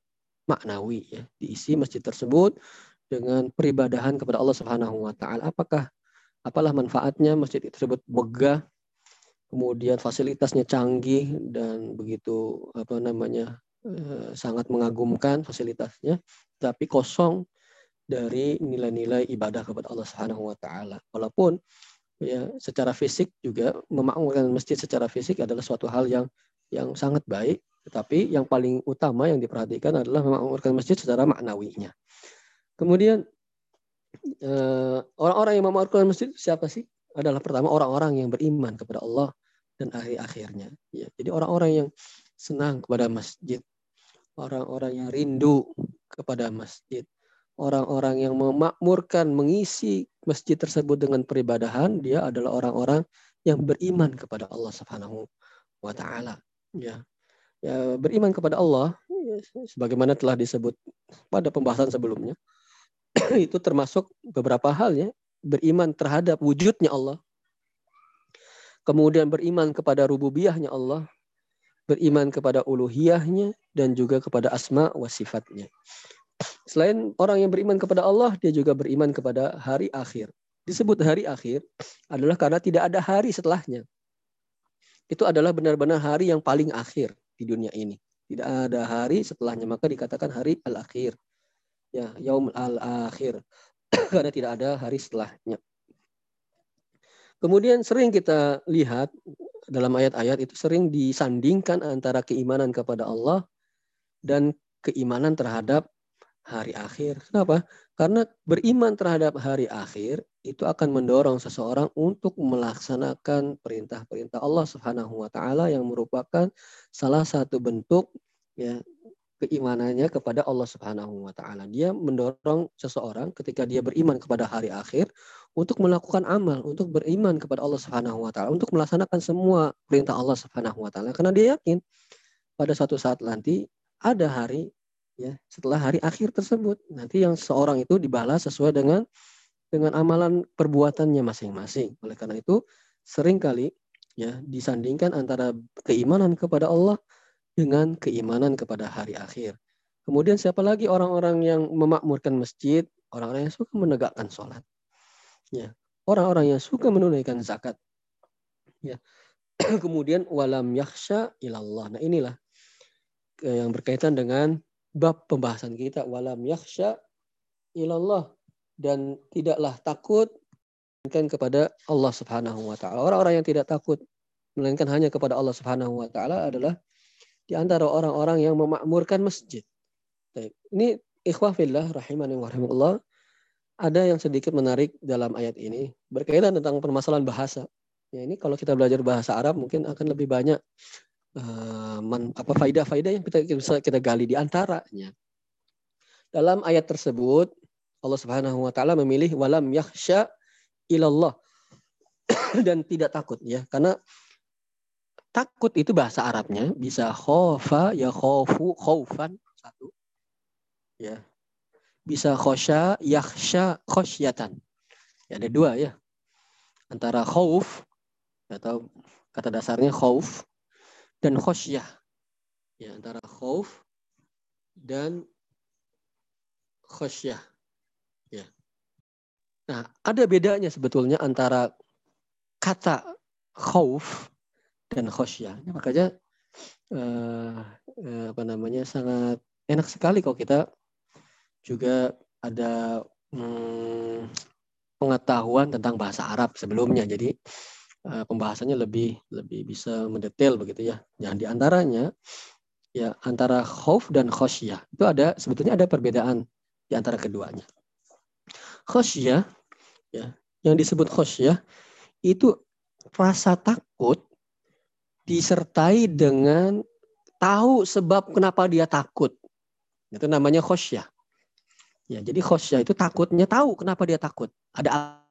maknawi ya. Diisi masjid tersebut dengan peribadahan kepada Allah Subhanahu wa taala. Apakah apalah manfaatnya masjid tersebut megah, kemudian fasilitasnya canggih dan begitu apa namanya eh, sangat mengagumkan fasilitasnya, tapi kosong dari nilai-nilai ibadah kepada Allah Subhanahu wa taala. Walaupun ya secara fisik juga memakmurkan masjid secara fisik adalah suatu hal yang yang sangat baik, tetapi yang paling utama yang diperhatikan adalah memakmurkan masjid secara maknawinya. Kemudian eh, orang-orang yang memakmurkan masjid siapa sih? Adalah pertama orang-orang yang beriman kepada Allah dan akhir akhirnya. Ya, jadi orang-orang yang senang kepada masjid, orang-orang yang rindu kepada masjid, orang-orang yang memakmurkan mengisi masjid tersebut dengan peribadahan, dia adalah orang-orang yang beriman kepada Allah Subhanahu wa taala. Ya. Ya, beriman kepada Allah ya, sebagaimana telah disebut pada pembahasan sebelumnya [clears throat] itu termasuk beberapa hal ya. Beriman terhadap wujudnya Allah. Kemudian beriman kepada rububiyahnya Allah. Beriman kepada uluhiyahnya dan juga kepada asma wa sifatnya. Selain orang yang beriman kepada Allah, dia juga beriman kepada hari akhir. Disebut hari akhir adalah karena tidak ada hari setelahnya. Itu adalah benar-benar hari yang paling akhir di dunia ini. Tidak ada hari setelahnya, maka dikatakan hari al-akhir ya yaum al-akhir [clears throat] karena tidak ada hari setelahnya. Kemudian sering kita lihat dalam ayat-ayat itu sering disandingkan antara keimanan kepada Allah dan keimanan terhadap hari akhir. Kenapa? Karena beriman terhadap hari akhir itu akan mendorong seseorang untuk melaksanakan perintah-perintah Allah Subhanahu wa taala yang merupakan salah satu bentuk ya keimanannya kepada Allah Subhanahu wa taala. Dia mendorong seseorang ketika dia beriman kepada hari akhir untuk melakukan amal, untuk beriman kepada Allah Subhanahu wa taala, untuk melaksanakan semua perintah Allah Subhanahu wa taala karena dia yakin pada suatu saat nanti ada hari ya setelah hari akhir tersebut. Nanti yang seorang itu dibalas sesuai dengan dengan amalan perbuatannya masing-masing. Oleh karena itu sering kali ya disandingkan antara keimanan kepada Allah dengan keimanan kepada hari akhir. Kemudian siapa lagi orang-orang yang memakmurkan masjid? Orang-orang yang suka menegakkan sholat. Ya orang-orang yang suka menunaikan zakat. Ya [clears throat] kemudian walam yakhsha ilallah. Nah inilah eh, yang berkaitan dengan bab pembahasan kita walam yakhsha ilallah dan tidaklah takut melainkan kepada Allah Subhanahu wa taala. Orang-orang yang tidak takut melainkan hanya kepada Allah Subhanahu wa taala adalah di antara orang-orang yang memakmurkan masjid. Ini ikhwah fillah rahimani wa. Ada yang sedikit menarik dalam ayat ini berkaitan tentang permasalahan bahasa. Ya, ini kalau kita belajar bahasa Arab mungkin akan lebih banyak man, apa faidah-faidah yang kita bisa kita gali di antaranya. Dalam ayat tersebut Allah Subhanahu wa taala memilih walam yakhsha ilallah. [coughs] Dan tidak takut ya. Karena takut itu bahasa Arabnya bisa khofa ya khofu khaufan satu. Ya. Bisa khosya yakhsha khosyatan. Ya ada dua ya. Antara khauf atau kata dasarnya khauf dan khosyah. Ya, antara khauf dan khosyah. Ya. Nah, ada bedanya sebetulnya antara kata khauf dan khosyah. Makanya eh, eh, apa namanya sangat enak sekali kalau kita juga ada hmm, pengetahuan tentang bahasa Arab sebelumnya. Jadi pembahasannya lebih lebih bisa mendetail begitu ya. Yang di antaranya ya antara khauf dan khosyah itu ada sebetulnya ada perbedaan di antara keduanya. Khosyah ya yang disebut khosyah itu rasa takut disertai dengan tahu sebab kenapa dia takut. Itu namanya khosyah. Ya, jadi khosyah itu takutnya tahu kenapa dia takut. Ada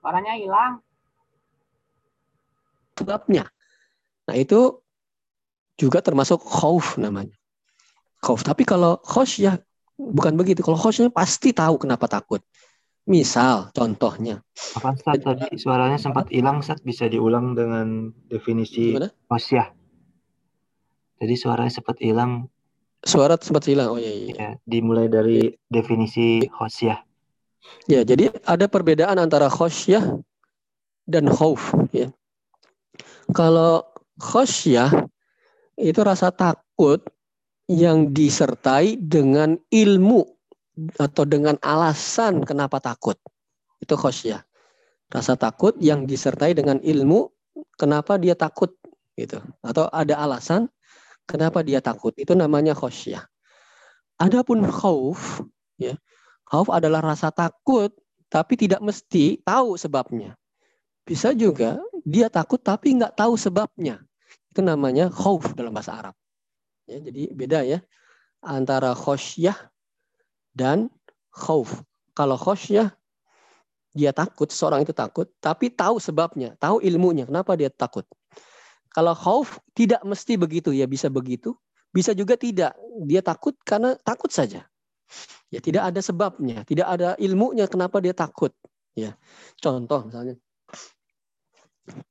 Suaranya hilang. Sebabnya. Nah itu juga termasuk khauf namanya. Khauf. Tapi kalau khosyah bukan begitu. Kalau khosyah pasti tahu kenapa takut. Misal contohnya. Apa Ustaz tadi suaranya sempat hilang Ustaz bisa diulang dengan definisi khosyah. Jadi suaranya sempat hilang. Suara sempat hilang. Oh iya iya. Ya, dimulai dari definisi khosyah. Ya, jadi ada perbedaan antara khosyah dan khauf ya. Kalau khosyah itu rasa takut yang disertai dengan ilmu atau dengan alasan kenapa takut. Itu khosyah. Rasa takut yang disertai dengan ilmu kenapa dia takut gitu atau ada alasan kenapa dia takut. Itu namanya khosyah. Adapun khauf ya Khauf adalah rasa takut, tapi tidak mesti tahu sebabnya. Bisa juga dia takut tapi nggak tahu sebabnya. Itu namanya khauf dalam bahasa Arab. Ya, jadi beda ya antara khosyah dan khauf. Kalau khosyah dia takut, seorang itu takut, tapi tahu sebabnya, tahu ilmunya, kenapa dia takut. Kalau khauf tidak mesti begitu, ya bisa begitu, bisa juga tidak. Dia takut karena takut saja. Ya tidak ada sebabnya, tidak ada ilmunya kenapa dia takut. Ya. Contoh misalnya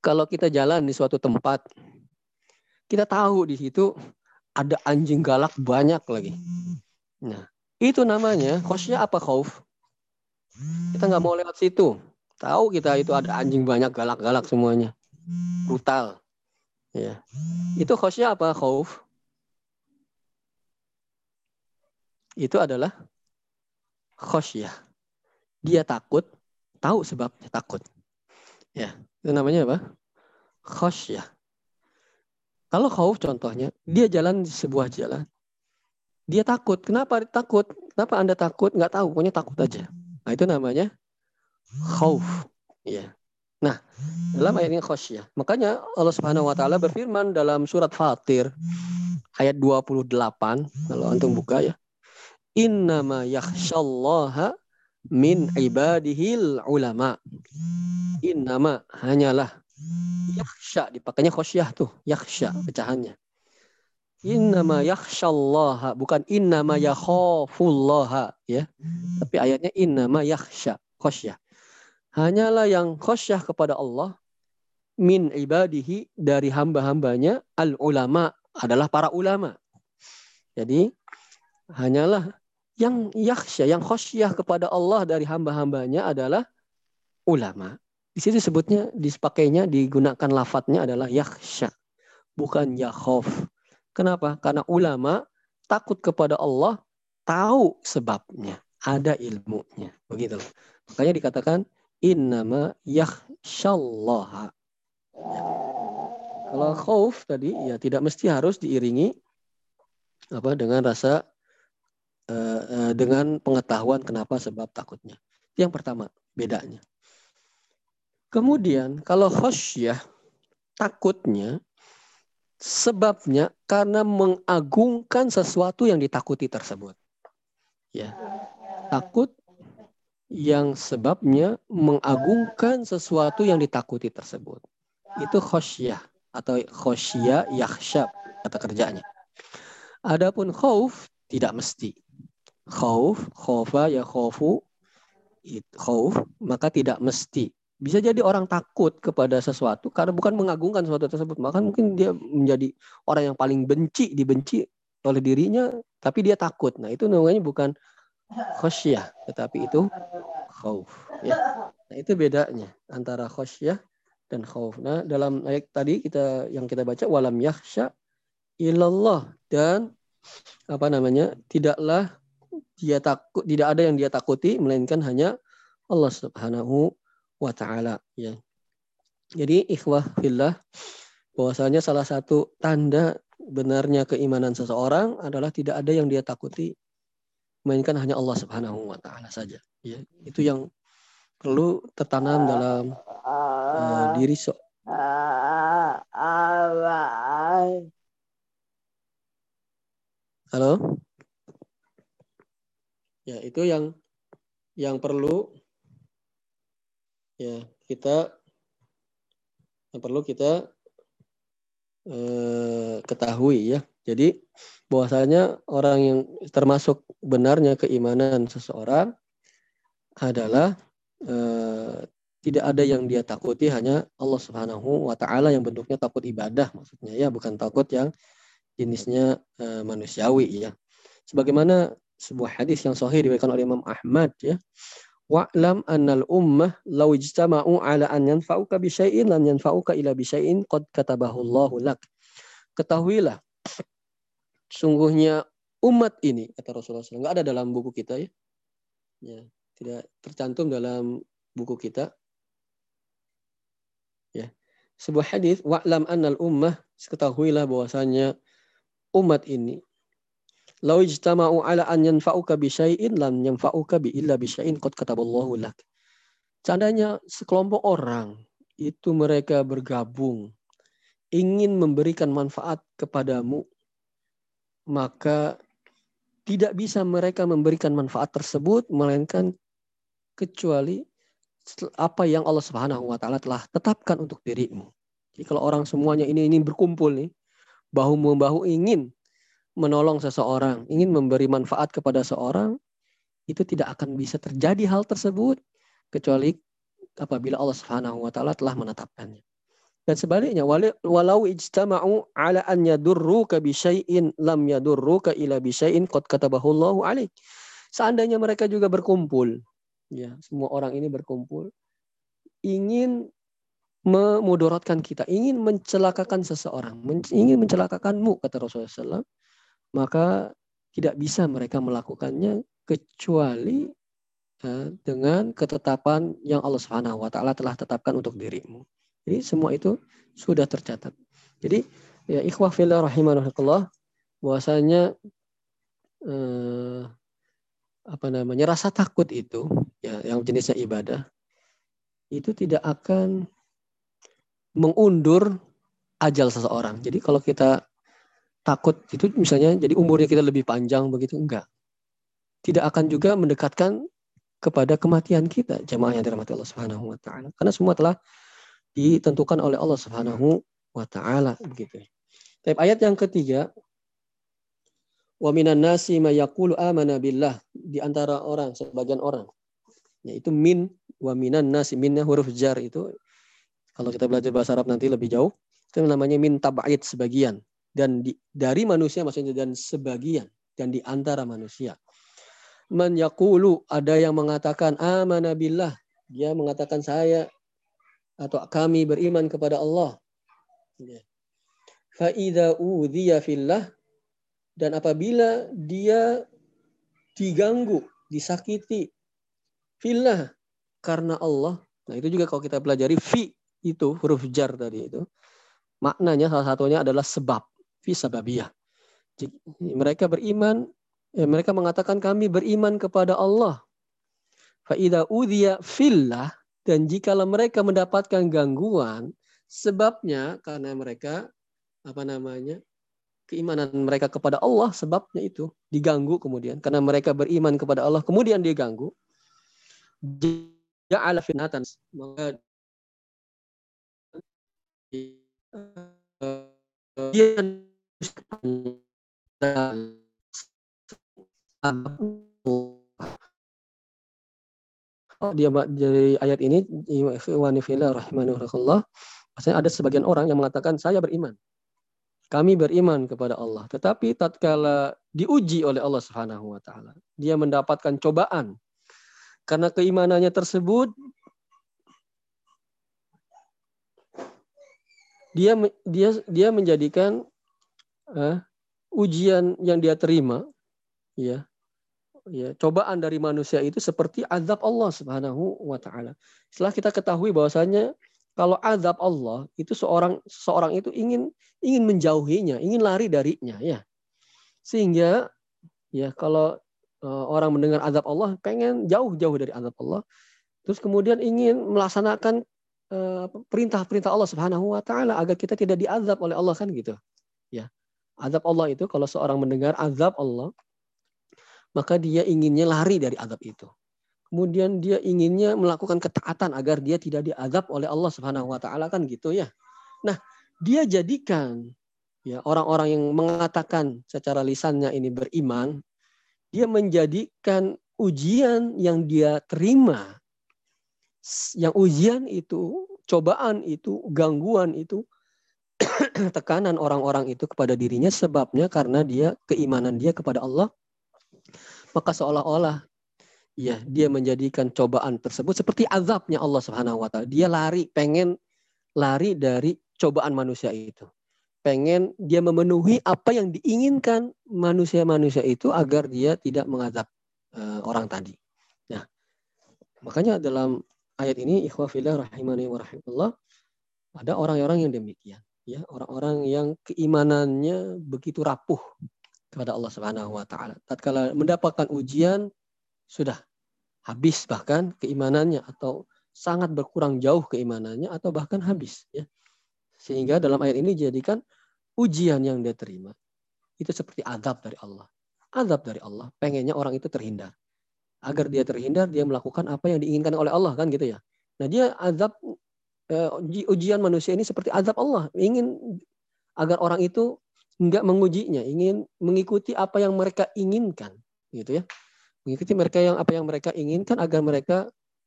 kalau kita jalan di suatu tempat kita tahu di situ ada anjing galak banyak lagi. Nah, itu namanya khosnya apa khauf? Kita nggak mau lewat situ. Tahu kita itu ada anjing banyak galak-galak semuanya. Brutal. Ya. Itu khosnya apa khauf? Itu adalah khosyah. Dia takut tahu sebabnya takut. Ya, itu namanya apa? ya. Kalau khauf contohnya, dia jalan di sebuah jalan. Dia takut. Kenapa takut? Kenapa Anda takut? Nggak tahu, pokoknya takut aja. Nah, itu namanya khauf. Ya. Nah, dalam ayat ini khasyah. Makanya Allah Subhanahu wa taala berfirman dalam surat Fatir ayat 28 kalau antum buka ya. Innama yakhsyallaha min ibadihil ulama. Innama hanyalah yakhsha dipakainya khosyah tuh, yakhsha pecahannya. Innama yakhsyallaha bukan innama yakhafullaha ya. Tapi ayatnya innama yakhsha khosyah. Hanyalah yang khosyah kepada Allah min ibadihi dari hamba-hambanya al ulama adalah para ulama. Jadi hanyalah yang yakhsya, yang khosyah kepada Allah dari hamba-hambanya adalah ulama. Di situ sebutnya, disepakainya, digunakan lafadznya adalah yakhsya, bukan yakhof. Kenapa? Karena ulama takut kepada Allah, tahu sebabnya, ada ilmunya. Begitu. Makanya dikatakan innama yakhsyallaha. Kalau khauf tadi ya tidak mesti harus diiringi apa dengan rasa uh, uh, dengan pengetahuan kenapa sebab takutnya. Yang pertama, bedanya. Kemudian kalau khosyah takutnya sebabnya karena mengagungkan sesuatu yang ditakuti tersebut. Ya. Takut yang sebabnya mengagungkan sesuatu yang ditakuti tersebut. Itu khosyah atau khosyah yakhsyab kata kerjanya. Adapun khauf tidak mesti. Khauf, khofa ya khaufu, khauf, maka tidak mesti bisa jadi orang takut kepada sesuatu karena bukan mengagungkan sesuatu tersebut. Maka mungkin dia menjadi orang yang paling benci, dibenci oleh dirinya, tapi dia takut. Nah itu namanya bukan khosyah, tetapi itu khauf. Ya. Nah itu bedanya antara khosyah dan khauf. Nah dalam ayat tadi kita yang kita baca walam yahsya ilallah dan apa namanya tidaklah dia takut tidak ada yang dia takuti melainkan hanya Allah Subhanahu wa taala ya. Jadi ikhwah fillah bahwasanya salah satu tanda benarnya keimanan seseorang adalah tidak ada yang dia takuti melainkan hanya Allah Subhanahu wa taala saja ya. Itu yang perlu tertanam dalam uh, diri so Halo? Ya, itu yang yang perlu ya kita yang perlu kita eh, ketahui ya. Jadi bahwasanya orang yang termasuk benarnya keimanan seseorang adalah eh, tidak ada yang dia takuti hanya Allah Subhanahu wa taala yang bentuknya takut ibadah maksudnya ya bukan takut yang jenisnya eh, manusiawi ya. Sebagaimana sebuah hadis yang sahih diberikan oleh Imam Ahmad ya Wa'lam annal ummah law ijtama'u ala an yanfa'uka bi syai'in lan yanfa'uka ila bi syai'in qad katabahu Allahu lak. Ketahuilah sungguhnya umat ini kata Rasulullah SAW enggak ada dalam buku kita ya. Ya, tidak tercantum dalam buku kita. Ya. Sebuah hadis wa'lam annal ummah ketahuilah bahwasanya umat ini Lau ijtama'u ala an yanfa'uka bi syai'in lam yanfa'uka bi illa bi syai'in qad kataballahu lak. Seandainya sekelompok orang itu mereka bergabung ingin memberikan manfaat kepadamu maka tidak bisa mereka memberikan manfaat tersebut melainkan kecuali apa yang Allah Subhanahu wa taala telah tetapkan untuk dirimu. Jadi kalau orang semuanya ini ini berkumpul nih bahu membahu ingin menolong seseorang, ingin memberi manfaat kepada seorang, itu tidak akan bisa terjadi hal tersebut kecuali apabila Allah Subhanahu wa taala telah menetapkannya. Dan sebaliknya, walau ijtama'u ala an yadurruka bi syai'in lam yadurruka ila bi syai'in qad katabahu Allahu alaik. Seandainya mereka juga berkumpul, ya, semua orang ini berkumpul ingin memudaratkan kita, ingin mencelakakan seseorang, ingin mencelakakanmu kata Rasulullah SAW, maka tidak bisa mereka melakukannya kecuali uh, dengan ketetapan yang Allah Subhanahu wa taala telah tetapkan untuk dirimu. Jadi semua itu sudah tercatat. Jadi ya ikhwah fillah rahimanahullah bahwasanya uh, apa namanya rasa takut itu ya yang jenisnya ibadah itu tidak akan mengundur ajal seseorang. Jadi kalau kita takut itu misalnya jadi umurnya kita lebih panjang begitu enggak. Tidak akan juga mendekatkan kepada kematian kita jemaah yang dirahmati Allah Subhanahu wa taala. Karena semua telah ditentukan oleh Allah Subhanahu wa taala begitu. Tapi ayat yang ketiga wa minan nasi may yaqulu amana billah di antara orang sebagian orang yaitu min wa minan nasi minnya huruf jar itu kalau kita belajar bahasa Arab nanti lebih jauh itu namanya min tab'id sebagian dan di, dari manusia maksudnya dan sebagian dan di antara manusia. Man ada yang mengatakan amana billah. Dia mengatakan saya atau kami beriman kepada Allah. Ya. Fa udhiya dan apabila dia diganggu, disakiti fillah karena Allah. Nah, itu juga kalau kita pelajari fi itu huruf jar tadi itu maknanya salah satunya adalah sebab fi sababiyah. Mereka beriman, ya mereka mengatakan kami beriman kepada Allah. Faida udhiya fillah dan jikalau mereka mendapatkan gangguan, sebabnya karena mereka apa namanya keimanan mereka kepada Allah sebabnya itu diganggu kemudian karena mereka beriman kepada Allah kemudian diganggu ja'ala finatan maka dia Oh, dia dari ayat ini rahimahullah maksudnya ada sebagian orang yang mengatakan saya beriman. Kami beriman kepada Allah. Tetapi tatkala diuji oleh Allah Subhanahu wa taala dia mendapatkan cobaan. Karena keimanannya tersebut dia dia dia menjadikan uh, ujian yang dia terima ya ya cobaan dari manusia itu seperti azab Allah Subhanahu wa taala. Setelah kita ketahui bahwasanya kalau azab Allah itu seorang seorang itu ingin ingin menjauhinya, ingin lari darinya ya. Sehingga ya kalau uh, orang mendengar azab Allah pengen jauh-jauh dari azab Allah. Terus kemudian ingin melaksanakan Eh, perintah-perintah Allah Subhanahu wa taala agar kita tidak diazab oleh Allah kan gitu. Ya. Azab Allah itu kalau seorang mendengar azab Allah maka dia inginnya lari dari azab itu. Kemudian dia inginnya melakukan ketaatan agar dia tidak diazab oleh Allah Subhanahu wa taala kan gitu ya. Nah, dia jadikan ya orang-orang yang mengatakan secara lisannya ini beriman, dia menjadikan ujian yang dia terima yang ujian itu, cobaan itu, gangguan itu, [coughs] tekanan orang-orang itu kepada dirinya sebabnya karena dia keimanan dia kepada Allah maka seolah-olah ya dia menjadikan cobaan tersebut seperti azabnya Allah Subhanahu wa taala. Dia lari pengen lari dari cobaan manusia itu. Pengen dia memenuhi apa yang diinginkan manusia-manusia itu agar dia tidak mengazab uh, orang tadi. Nah, makanya dalam ayat ini ikhwafillah rahimani wa ada orang-orang yang demikian ya orang-orang yang keimanannya begitu rapuh kepada Allah Subhanahu wa taala. Tatkala mendapatkan ujian sudah habis bahkan keimanannya atau sangat berkurang jauh keimanannya atau bahkan habis ya. Sehingga dalam ayat ini dijadikan ujian yang dia terima itu seperti azab dari Allah. Azab dari Allah, pengennya orang itu terhindar agar dia terhindar dia melakukan apa yang diinginkan oleh Allah kan gitu ya. Nah dia azab ujian manusia ini seperti azab Allah ingin agar orang itu enggak mengujinya, ingin mengikuti apa yang mereka inginkan gitu ya. Mengikuti mereka yang apa yang mereka inginkan agar mereka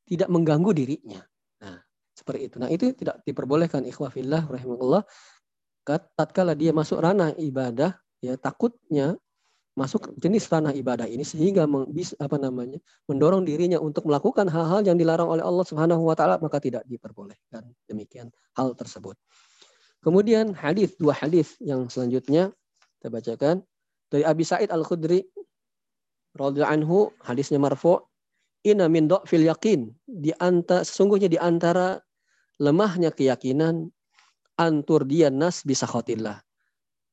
tidak mengganggu dirinya. Nah, seperti itu. Nah, itu tidak diperbolehkan ikhwah fillah rahimahullah tatkala dia masuk ranah ibadah ya takutnya masuk jenis ranah ibadah ini sehingga bisa apa namanya mendorong dirinya untuk melakukan hal-hal yang dilarang oleh Allah Subhanahu wa taala maka tidak diperbolehkan demikian hal tersebut. Kemudian hadis dua hadis yang selanjutnya kita bacakan dari Abi Said Al-Khudri radhiyallahu anhu hadisnya marfu Inna min fil yakin. Di antara, sesungguhnya di antara lemahnya keyakinan antur dia nas bisa khotillah.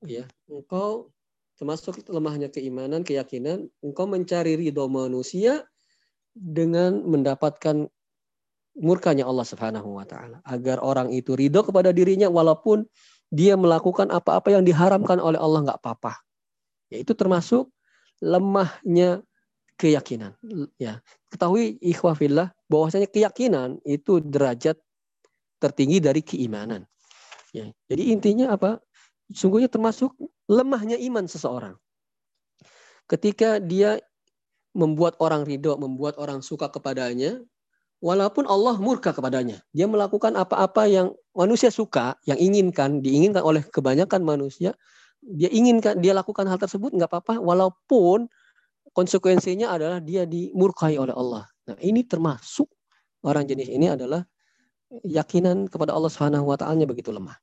Ya, engkau termasuk lemahnya keimanan, keyakinan, engkau mencari ridho manusia dengan mendapatkan murkanya Allah Subhanahu wa taala. Agar orang itu ridho kepada dirinya walaupun dia melakukan apa-apa yang diharamkan oleh Allah nggak apa-apa. Yaitu termasuk lemahnya keyakinan. Ya, ketahui ikhwafillah bahwasanya keyakinan itu derajat tertinggi dari keimanan. Ya, jadi intinya apa? Sungguhnya termasuk lemahnya iman seseorang. Ketika dia membuat orang ridho, membuat orang suka kepadanya, walaupun Allah murka kepadanya. Dia melakukan apa-apa yang manusia suka, yang inginkan, diinginkan oleh kebanyakan manusia, dia inginkan, dia lakukan hal tersebut nggak apa-apa, walaupun konsekuensinya adalah dia dimurkai oleh Allah. Nah, ini termasuk orang jenis ini adalah yakinan kepada Allah Subhanahu wa taala begitu lemah.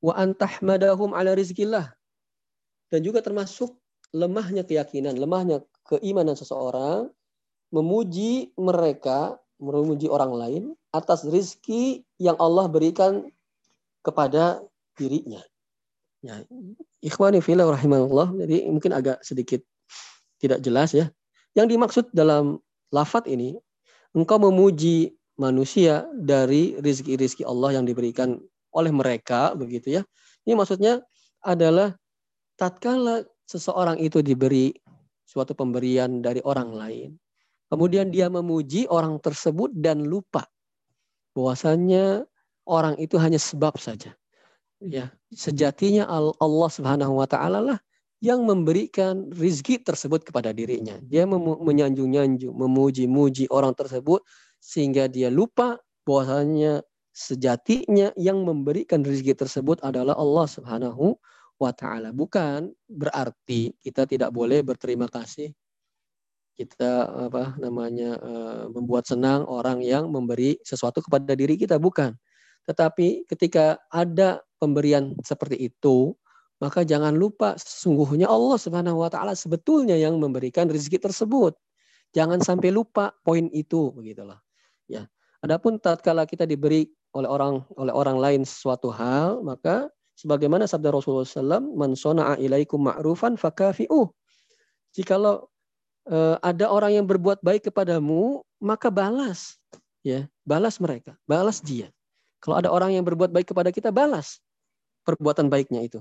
Wa antahmadahum ala rizkillah. Dan juga termasuk lemahnya keyakinan, lemahnya keimanan seseorang memuji mereka, memuji orang lain atas rizki yang Allah berikan kepada dirinya. Ya, ikhwani fillah rahimahullah. Jadi mungkin agak sedikit tidak jelas ya. Yang dimaksud dalam lafat ini, engkau memuji manusia dari rizki-rizki Allah yang diberikan oleh mereka, begitu ya. Ini maksudnya adalah tatkala seseorang itu diberi suatu pemberian dari orang lain, kemudian dia memuji orang tersebut dan lupa bahwasanya orang itu hanya sebab saja. Ya, sejatinya Allah Subhanahu wa taala lah yang memberikan rizki tersebut kepada dirinya. Dia menyanjung-nyanjung, memuji-muji orang tersebut sehingga dia lupa bahwasanya sejatinya yang memberikan rizki tersebut adalah Allah Subhanahu wa taala. Bukan berarti kita tidak boleh berterima kasih kita apa namanya eh, membuat senang orang yang memberi sesuatu kepada diri kita bukan. Tetapi ketika ada pemberian seperti itu, maka jangan lupa sesungguhnya Allah Subhanahu wa taala sebetulnya yang memberikan rezeki tersebut. Jangan sampai lupa poin itu begitulah. Ya. Adapun tatkala kita diberi oleh orang oleh orang lain sesuatu hal, maka sebagaimana sabda Rasulullah SAW, "Man sona'a ilaikum ma'rufan fakafi'uh." Jikalau uh, ada orang yang berbuat baik kepadamu, maka balas. Ya, balas mereka, balas dia. Kalau ada orang yang berbuat baik kepada kita, balas perbuatan baiknya itu.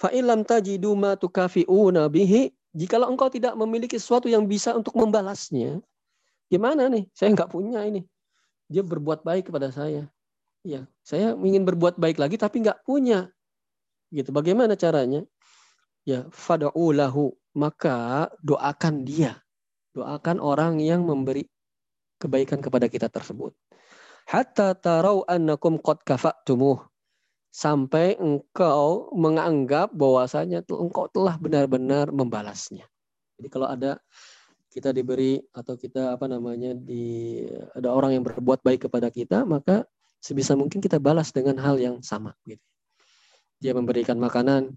Fa'ilam tajidu ma tukafi'una bihi. Jikalau engkau tidak memiliki sesuatu yang bisa untuk membalasnya, gimana nih? Saya nggak punya ini. Dia berbuat baik kepada saya. Ya, saya ingin berbuat baik lagi tapi nggak punya. Gitu. Bagaimana caranya? Ya, fada'ulahu. Maka doakan dia. Doakan orang yang memberi kebaikan kepada kita tersebut. Hatta tarau annakum qad kafatumuh sampai engkau menganggap bahwasanya engkau telah benar-benar membalasnya. Jadi kalau ada kita diberi atau kita apa namanya di ada orang yang berbuat baik kepada kita, maka sebisa mungkin kita balas dengan hal yang sama gitu. Dia memberikan makanan,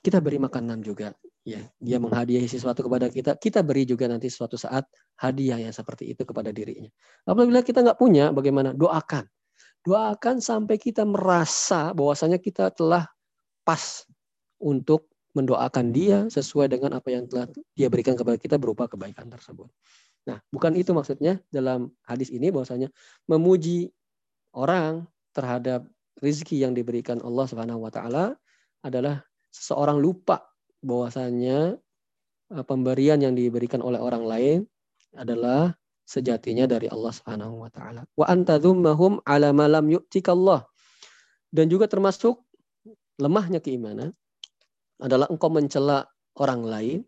kita beri makanan juga ya. Dia menghadiahi sesuatu kepada kita, kita beri juga nanti suatu saat hadiah yang seperti itu kepada dirinya. Apabila kita nggak punya, bagaimana? Doakan Doakan sampai kita merasa bahwasanya kita telah pas untuk mendoakan dia sesuai dengan apa yang telah dia berikan kepada kita berupa kebaikan tersebut. Nah, bukan itu maksudnya dalam hadis ini bahwasanya memuji orang terhadap rizki yang diberikan Allah Subhanahu wa taala adalah seseorang lupa bahwasanya eh, pemberian yang diberikan oleh orang lain adalah sejatinya dari Allah Subhanahu wa taala. Wa antadzummahum ala ma lam yu'tikallah. Dan juga termasuk lemahnya keimanan adalah engkau mencela orang lain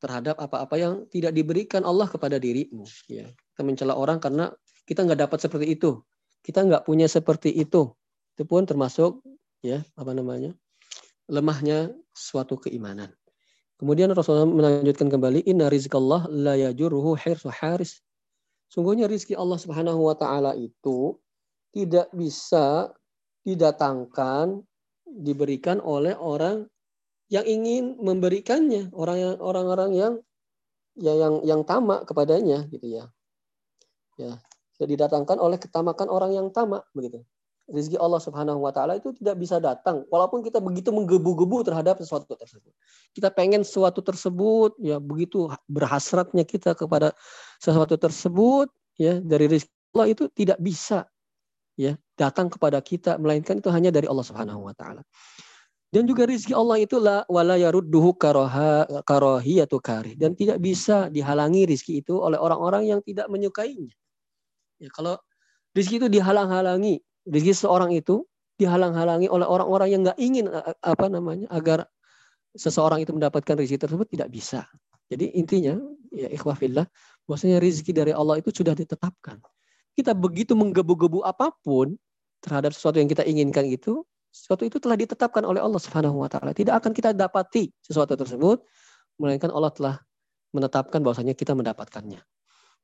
terhadap apa-apa yang tidak diberikan Allah kepada dirimu. Ya. Kita mencela orang karena kita nggak dapat seperti itu. Kita nggak punya seperti itu. Itu pun termasuk ya apa namanya lemahnya suatu keimanan. Kemudian Rasulullah melanjutkan kembali inna rizqallah la yajuruhu hirsu haris Sungguhnya rizki Allah Subhanahu wa taala itu tidak bisa didatangkan diberikan oleh orang yang ingin memberikannya, orang yang orang-orang yang ya yang yang tamak kepadanya gitu ya. Ya, didatangkan oleh ketamakan orang yang tamak begitu. Rizki Allah Subhanahu wa taala itu tidak bisa datang walaupun kita begitu menggebu-gebu terhadap sesuatu tersebut. Kita pengen sesuatu tersebut ya begitu berhasratnya kita kepada sesuatu tersebut ya dari rizki Allah itu tidak bisa ya datang kepada kita melainkan itu hanya dari Allah Subhanahu wa taala. Dan juga rizki Allah itu la wala yarudduhu karohiyatu kari dan tidak bisa dihalangi rizki itu oleh orang-orang yang tidak menyukainya. Ya, kalau rizki itu dihalang-halangi, rizki seorang itu dihalang-halangi oleh orang-orang yang nggak ingin apa namanya agar seseorang itu mendapatkan rizki tersebut tidak bisa. Jadi intinya ya ikhwah fillah bahwasanya rizki dari Allah itu sudah ditetapkan. Kita begitu menggebu-gebu apa pun terhadap sesuatu yang kita inginkan itu sesuatu itu telah ditetapkan oleh Allah Subhanahu wa taala. Tidak akan kita dapati sesuatu tersebut melainkan Allah telah menetapkan bahwasanya kita mendapatkannya.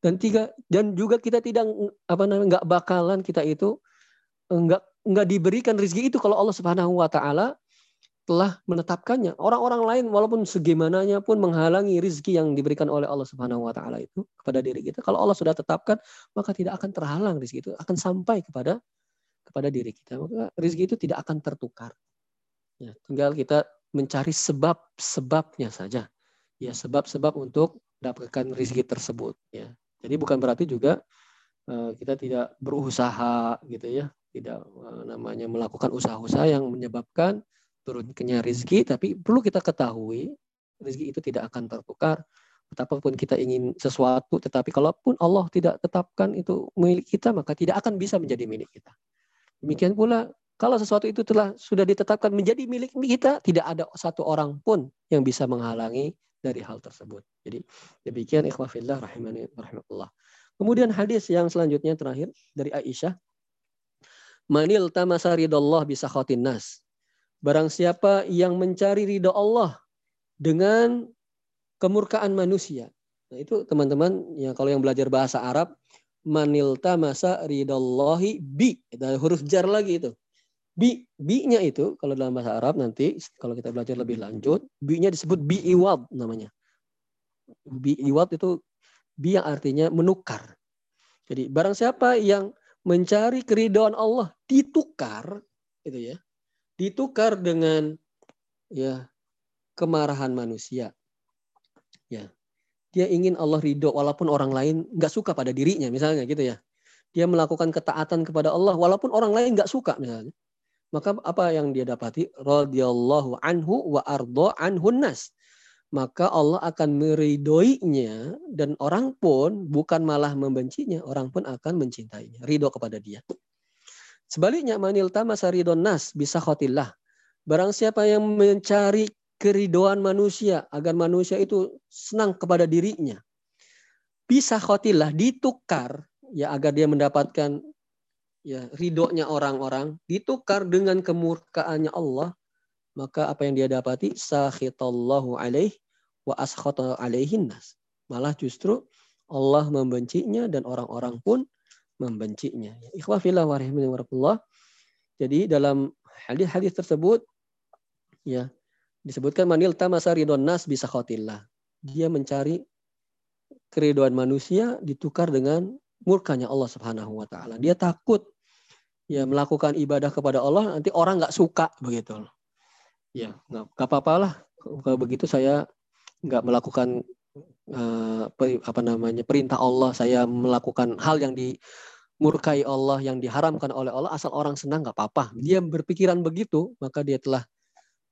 Dan tiga dan juga kita tidak apa namanya nggak bakalan kita itu enggak enggak diberikan rezeki itu kalau Allah Subhanahu wa taala telah menetapkannya. Orang-orang lain walaupun segimananya pun menghalangi rezeki yang diberikan oleh Allah Subhanahu wa taala itu kepada diri kita. Kalau Allah sudah tetapkan, maka tidak akan terhalang rezeki itu akan sampai kepada kepada diri kita, maka rezeki itu tidak akan tertukar. Ya, tinggal kita mencari sebab-sebabnya saja. Ya, sebab-sebab untuk dapatkan rezeki tersebut. Ya, jadi bukan berarti juga uh, kita tidak berusaha gitu ya, tidak uh, namanya melakukan usaha-usaha yang menyebabkan turunnya rezeki, tapi perlu kita ketahui rezeki itu tidak akan tertukar. Betapapun kita ingin sesuatu, tetapi kalaupun Allah tidak tetapkan itu milik kita, maka tidak akan bisa menjadi milik kita. Demikian pula kalau sesuatu itu telah sudah ditetapkan menjadi milik kita, tidak ada satu orang pun yang bisa menghalangi dari hal tersebut. Jadi demikian ikhwah fillah rahimani rahmatullah. Kemudian hadis yang selanjutnya terakhir dari Aisyah. Manil tamasa ridallah bisa khotin nas. Barang siapa yang mencari ridho Allah dengan kemurkaan manusia. Nah itu teman-teman ya kalau yang belajar bahasa Arab manilta masa ridallahi bi. Ada huruf jar lagi itu. Bi, bi-nya itu kalau dalam bahasa Arab nanti kalau kita belajar lebih lanjut, bi-nya disebut bi iwad namanya. Bi iwad itu bi yang artinya menukar. Jadi barang siapa yang mencari keridhaan Allah ditukar itu ya. Ditukar dengan ya kemarahan manusia. Ya dia ingin Allah ridho walaupun orang lain nggak suka pada dirinya misalnya gitu ya. Dia melakukan ketaatan kepada Allah walaupun orang lain nggak suka misalnya. Maka apa yang dia dapati? Radhiyallahu anhu wa ardo anhu nas. Maka Allah akan meridoinya dan orang pun bukan malah membencinya orang pun akan mencintainya ridho kepada dia. Sebaliknya manil tamasa ridon nas bisa khotillah. Barang siapa yang mencari keridoan manusia agar manusia itu senang kepada dirinya. Bisa khotilah ditukar ya agar dia mendapatkan ya ridhonya orang-orang ditukar dengan kemurkaannya Allah maka apa yang dia dapati? Sakhitallahu alaih wa askhata alaihin nas. Malah justru Allah membencinya dan orang-orang pun membencinya. Ikhwah fillah wa jadi dalam hadis-hadis tersebut ya disebutkan manil tamasa ridon nas bisa khotillah. Dia mencari keriduan manusia ditukar dengan murkanya Allah Subhanahu wa taala. Dia takut ya melakukan ibadah kepada Allah nanti orang nggak suka begitu. Ya, nggak apa-apa lah kalau begitu saya nggak melakukan uh, apa namanya perintah Allah, saya melakukan hal yang dimurkai Allah yang diharamkan oleh Allah asal orang senang nggak apa-apa. Dia berpikiran begitu, maka dia telah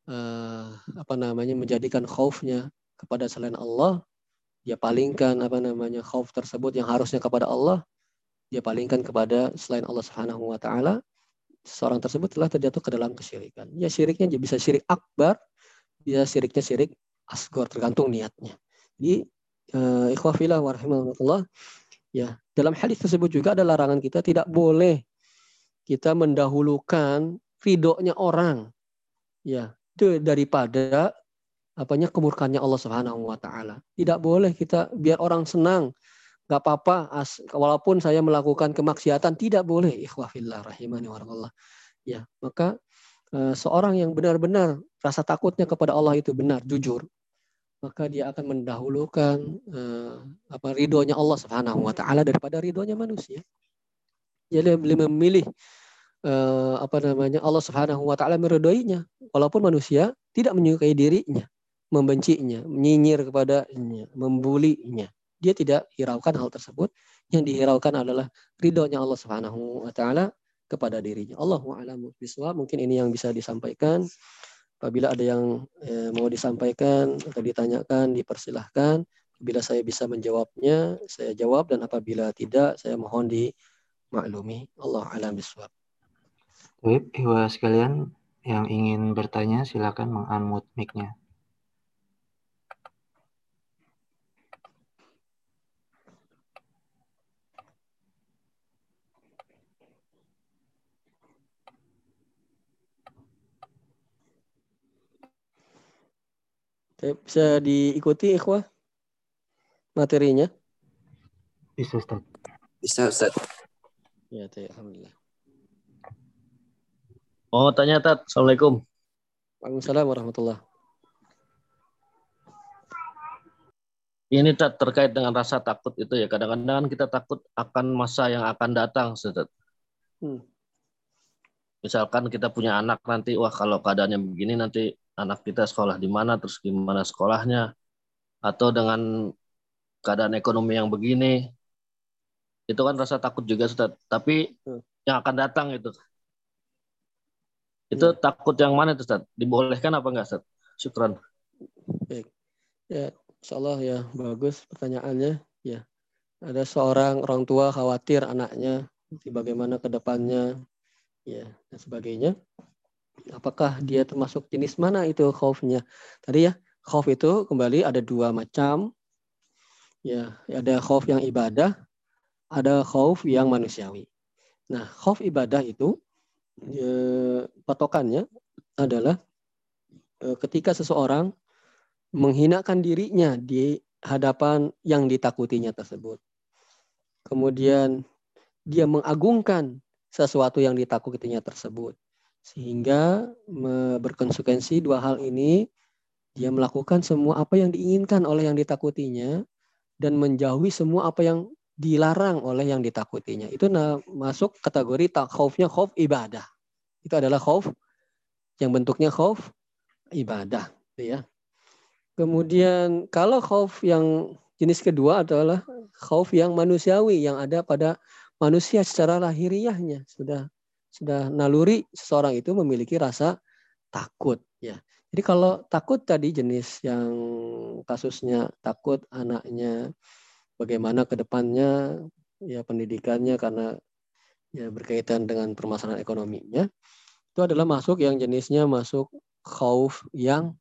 uh, apa namanya menjadikan khaufnya kepada selain Allah dia palingkan apa namanya khauf tersebut yang harusnya kepada Allah dia palingkan kepada selain Allah Subhanahu wa taala seorang tersebut telah terjatuh ke dalam kesyirikan. Ya syiriknya bisa syirik akbar, bisa syiriknya syirik asgor tergantung niatnya. Jadi uh, ikhwah fillah warahmatullah ya dalam hadis tersebut juga ada larangan kita tidak boleh kita mendahulukan ridhonya orang ya itu daripada apanya kemurkannya Allah Subhanahu wa taala. Tidak boleh kita biar orang senang. Gak apa-apa walaupun saya melakukan kemaksiatan tidak boleh ikhwah fillah rahimani wa Ya, maka uh, seorang yang benar-benar rasa takutnya kepada Allah itu benar, jujur. maka dia akan mendahulukan uh, apa ridhonya Allah Subhanahu wa taala daripada ridhonya manusia. Jadi beliau memilih uh, apa namanya Allah Subhanahu wa taala meridhoinya walaupun manusia tidak menyukai dirinya, membencinya, menyinyir kepadanya, membulinya. Dia tidak hiraukan hal tersebut. Yang dihiraukan adalah ridhonya Allah Subhanahu wa taala kepada dirinya. Allahu a'lamu Mungkin ini yang bisa disampaikan. Apabila ada yang eh, mau disampaikan atau ditanyakan, dipersilahkan. Bila saya bisa menjawabnya, saya jawab dan apabila tidak, saya mohon dimaklumi. Allah alam biswab. Baik, Iwa sekalian yang ingin bertanya silakan mengunmute mic-nya. Bisa diikuti ikhwah materinya? Bisa Ustaz. Bisa Ustaz. Ya, alhamdulillah. Mau tanya Tat, Assalamualaikum. Waalaikumsalam warahmatullah. Ini Tat terkait dengan rasa takut itu ya. Kadang-kadang kita takut akan masa yang akan datang, Ustaz. Hmm. Misalkan kita punya anak nanti, wah kalau keadaannya begini nanti anak kita sekolah di mana, terus gimana sekolahnya, atau dengan keadaan ekonomi yang begini, itu kan rasa takut juga, Ustaz. Tapi hmm. yang akan datang itu, itu hmm. takut yang mana itu, Ustaz? Dibolehkan apa enggak, Ustaz? Syukran. Baik. Ya, insya Allah ya bagus pertanyaannya. Ya, ada seorang orang tua khawatir anaknya bagaimana ke depannya, ya dan sebagainya apakah dia termasuk jenis mana itu khaufnya? Tadi ya, khauf itu kembali ada dua macam. Ya, ada khauf yang ibadah, ada khauf yang manusiawi. Nah, khauf ibadah itu ya, patokannya adalah e, ketika seseorang menghinakan dirinya di hadapan yang ditakutinya tersebut. Kemudian dia mengagungkan sesuatu yang ditakutinya tersebut. Sehingga berkonsekuensi dua hal ini dia melakukan semua apa yang diinginkan oleh yang ditakutinya dan menjauhi semua apa yang dilarang oleh yang ditakutinya. Itu masuk kategori tak khaufnya khauf ibadah. Itu adalah khauf yang bentuknya khauf ibadah, gitu ya. Kemudian kalau khauf yang jenis kedua adalah khauf yang manusiawi yang ada pada manusia secara lahiriahnya sudah sudah naluri seseorang itu memiliki rasa takut ya. Jadi kalau takut tadi jenis yang kasusnya takut anaknya bagaimana ke depannya ya pendidikannya karena ya berkaitan dengan permasalahan ekonominya itu adalah masuk yang jenisnya masuk khauf yang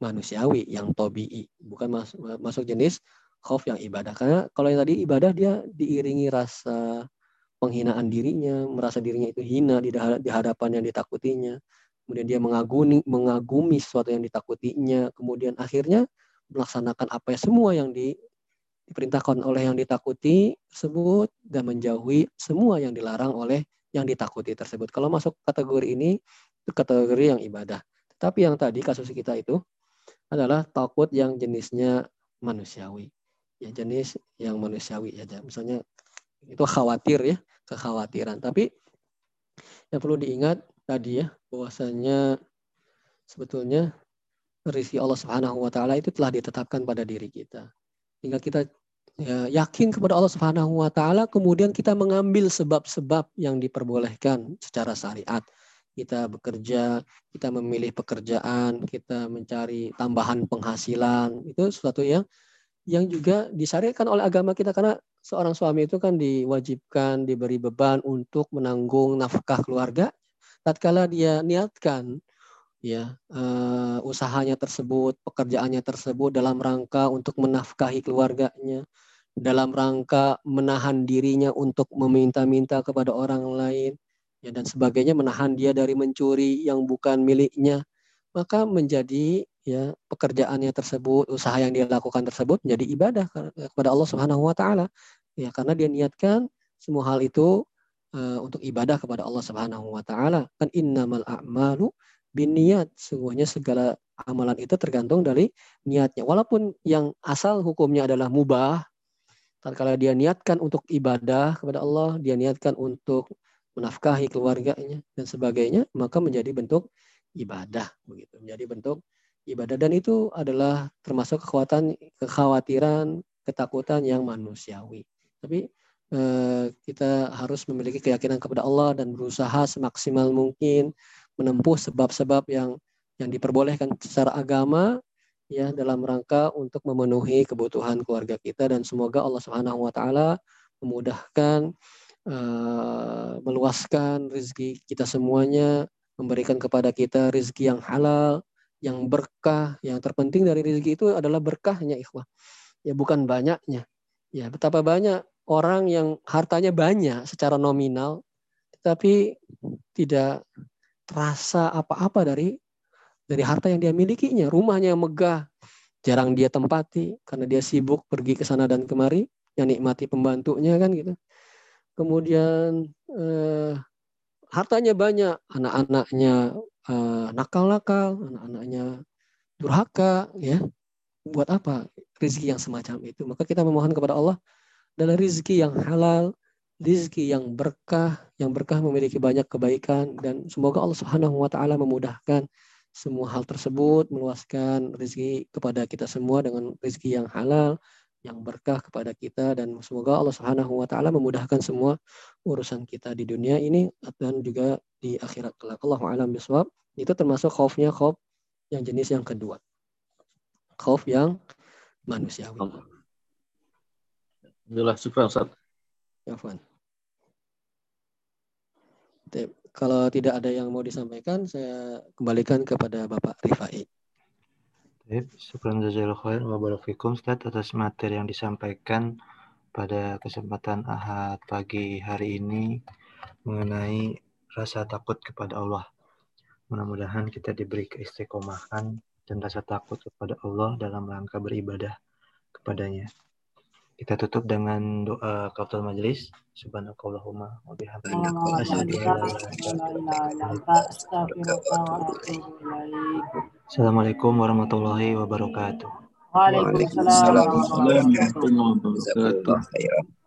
manusiawi yang tobi'i bukan masuk, masuk jenis khauf yang ibadah karena kalau yang tadi ibadah dia diiringi rasa penghinaan dirinya, merasa dirinya itu hina di hadapan yang ditakutinya. Kemudian dia mengagumi, mengagumi sesuatu yang ditakutinya. Kemudian akhirnya melaksanakan apa ya semua yang di, diperintahkan oleh yang ditakuti tersebut dan menjauhi semua yang dilarang oleh yang ditakuti tersebut. Kalau masuk kategori ini itu kategori yang ibadah. Tetapi yang tadi kasus kita itu adalah takut yang jenisnya manusiawi. Ya jenis yang manusiawi aja. Misalnya itu khawatir ya kekhawatiran. Tapi yang perlu diingat tadi ya bahwasanya sebetulnya rizki Allah Subhanahu wa taala itu telah ditetapkan pada diri kita. Tinggal kita ya, yakin kepada Allah Subhanahu wa taala kemudian kita mengambil sebab-sebab yang diperbolehkan secara syariat. Kita bekerja, kita memilih pekerjaan, kita mencari tambahan penghasilan. Itu sesuatu yang yang juga disyariatkan oleh agama kita karena seorang suami itu kan diwajibkan diberi beban untuk menanggung nafkah keluarga tatkala dia niatkan ya uh, usahanya tersebut pekerjaannya tersebut dalam rangka untuk menafkahi keluarganya dalam rangka menahan dirinya untuk meminta-minta kepada orang lain ya dan sebagainya menahan dia dari mencuri yang bukan miliknya maka menjadi ya pekerjaannya tersebut, usaha yang dia lakukan tersebut menjadi ibadah kepada Allah Subhanahu wa taala. Ya, karena dia niatkan semua hal itu uh, untuk ibadah kepada Allah Subhanahu wa taala. Kan innamal a'malu binniat. Semuanya segala amalan itu tergantung dari niatnya. Walaupun yang asal hukumnya adalah mubah, tatkala dia niatkan untuk ibadah kepada Allah, dia niatkan untuk menafkahi keluarganya dan sebagainya, maka menjadi bentuk ibadah begitu. Menjadi bentuk ibadah dan itu adalah termasuk kekuatan kekhawatiran, ketakutan yang manusiawi. Tapi eh, kita harus memiliki keyakinan kepada Allah dan berusaha semaksimal mungkin menempuh sebab-sebab yang yang diperbolehkan secara agama ya dalam rangka untuk memenuhi kebutuhan keluarga kita. Dan semoga Allah Subhanahu wa taala memudahkan uh, meluaskan rezeki kita semuanya memberikan kepada kita rezeki yang halal yang berkah. Yang terpenting dari rezeki itu adalah berkahnya ikhwah. Ya bukan banyaknya. Ya betapa banyak orang yang hartanya banyak secara nominal tetapi tidak terasa apa-apa dari dari harta yang dia milikinya. Rumahnya yang megah, jarang dia tempati karena dia sibuk pergi ke sana dan kemari, yang nikmati pembantunya kan gitu. Kemudian eh, hartanya banyak, anak-anaknya eh, nakal-nakal, anak-anaknya durhaka, ya. Buat apa rezeki yang semacam itu? Maka kita memohon kepada Allah adalah rezeki yang halal, rezeki yang berkah, yang berkah memiliki banyak kebaikan dan semoga Allah Subhanahu wa taala memudahkan semua hal tersebut, meluaskan rezeki kepada kita semua dengan rezeki yang halal, yang berkah kepada kita dan semoga Allah Subhanahu wa taala memudahkan semua urusan kita di dunia ini dan juga di akhirat kelak. Allahu alam bisawab. Itu termasuk khaufnya khauf yang jenis yang kedua. Khauf yang manusiawi. Alhamdulillah, syukur Ustaz. Ya, kalau tidak ada yang mau disampaikan, saya kembalikan kepada Bapak Rifai. Syukran jazakallahu khair wa Ustaz atas materi yang disampaikan pada kesempatan Ahad pagi hari ini mengenai rasa takut kepada Allah. Mudah-mudahan kita diberi keistiqomahan dan rasa takut kepada Allah dalam rangka beribadah kepadanya. Kita tutup dengan doa kafatul majelis. Subhanakallahumma wa bihamdika Assalamualaikum warahmatullahi wabarakatuh. Waalaikumsalam warahmatullahi wabarakatuh.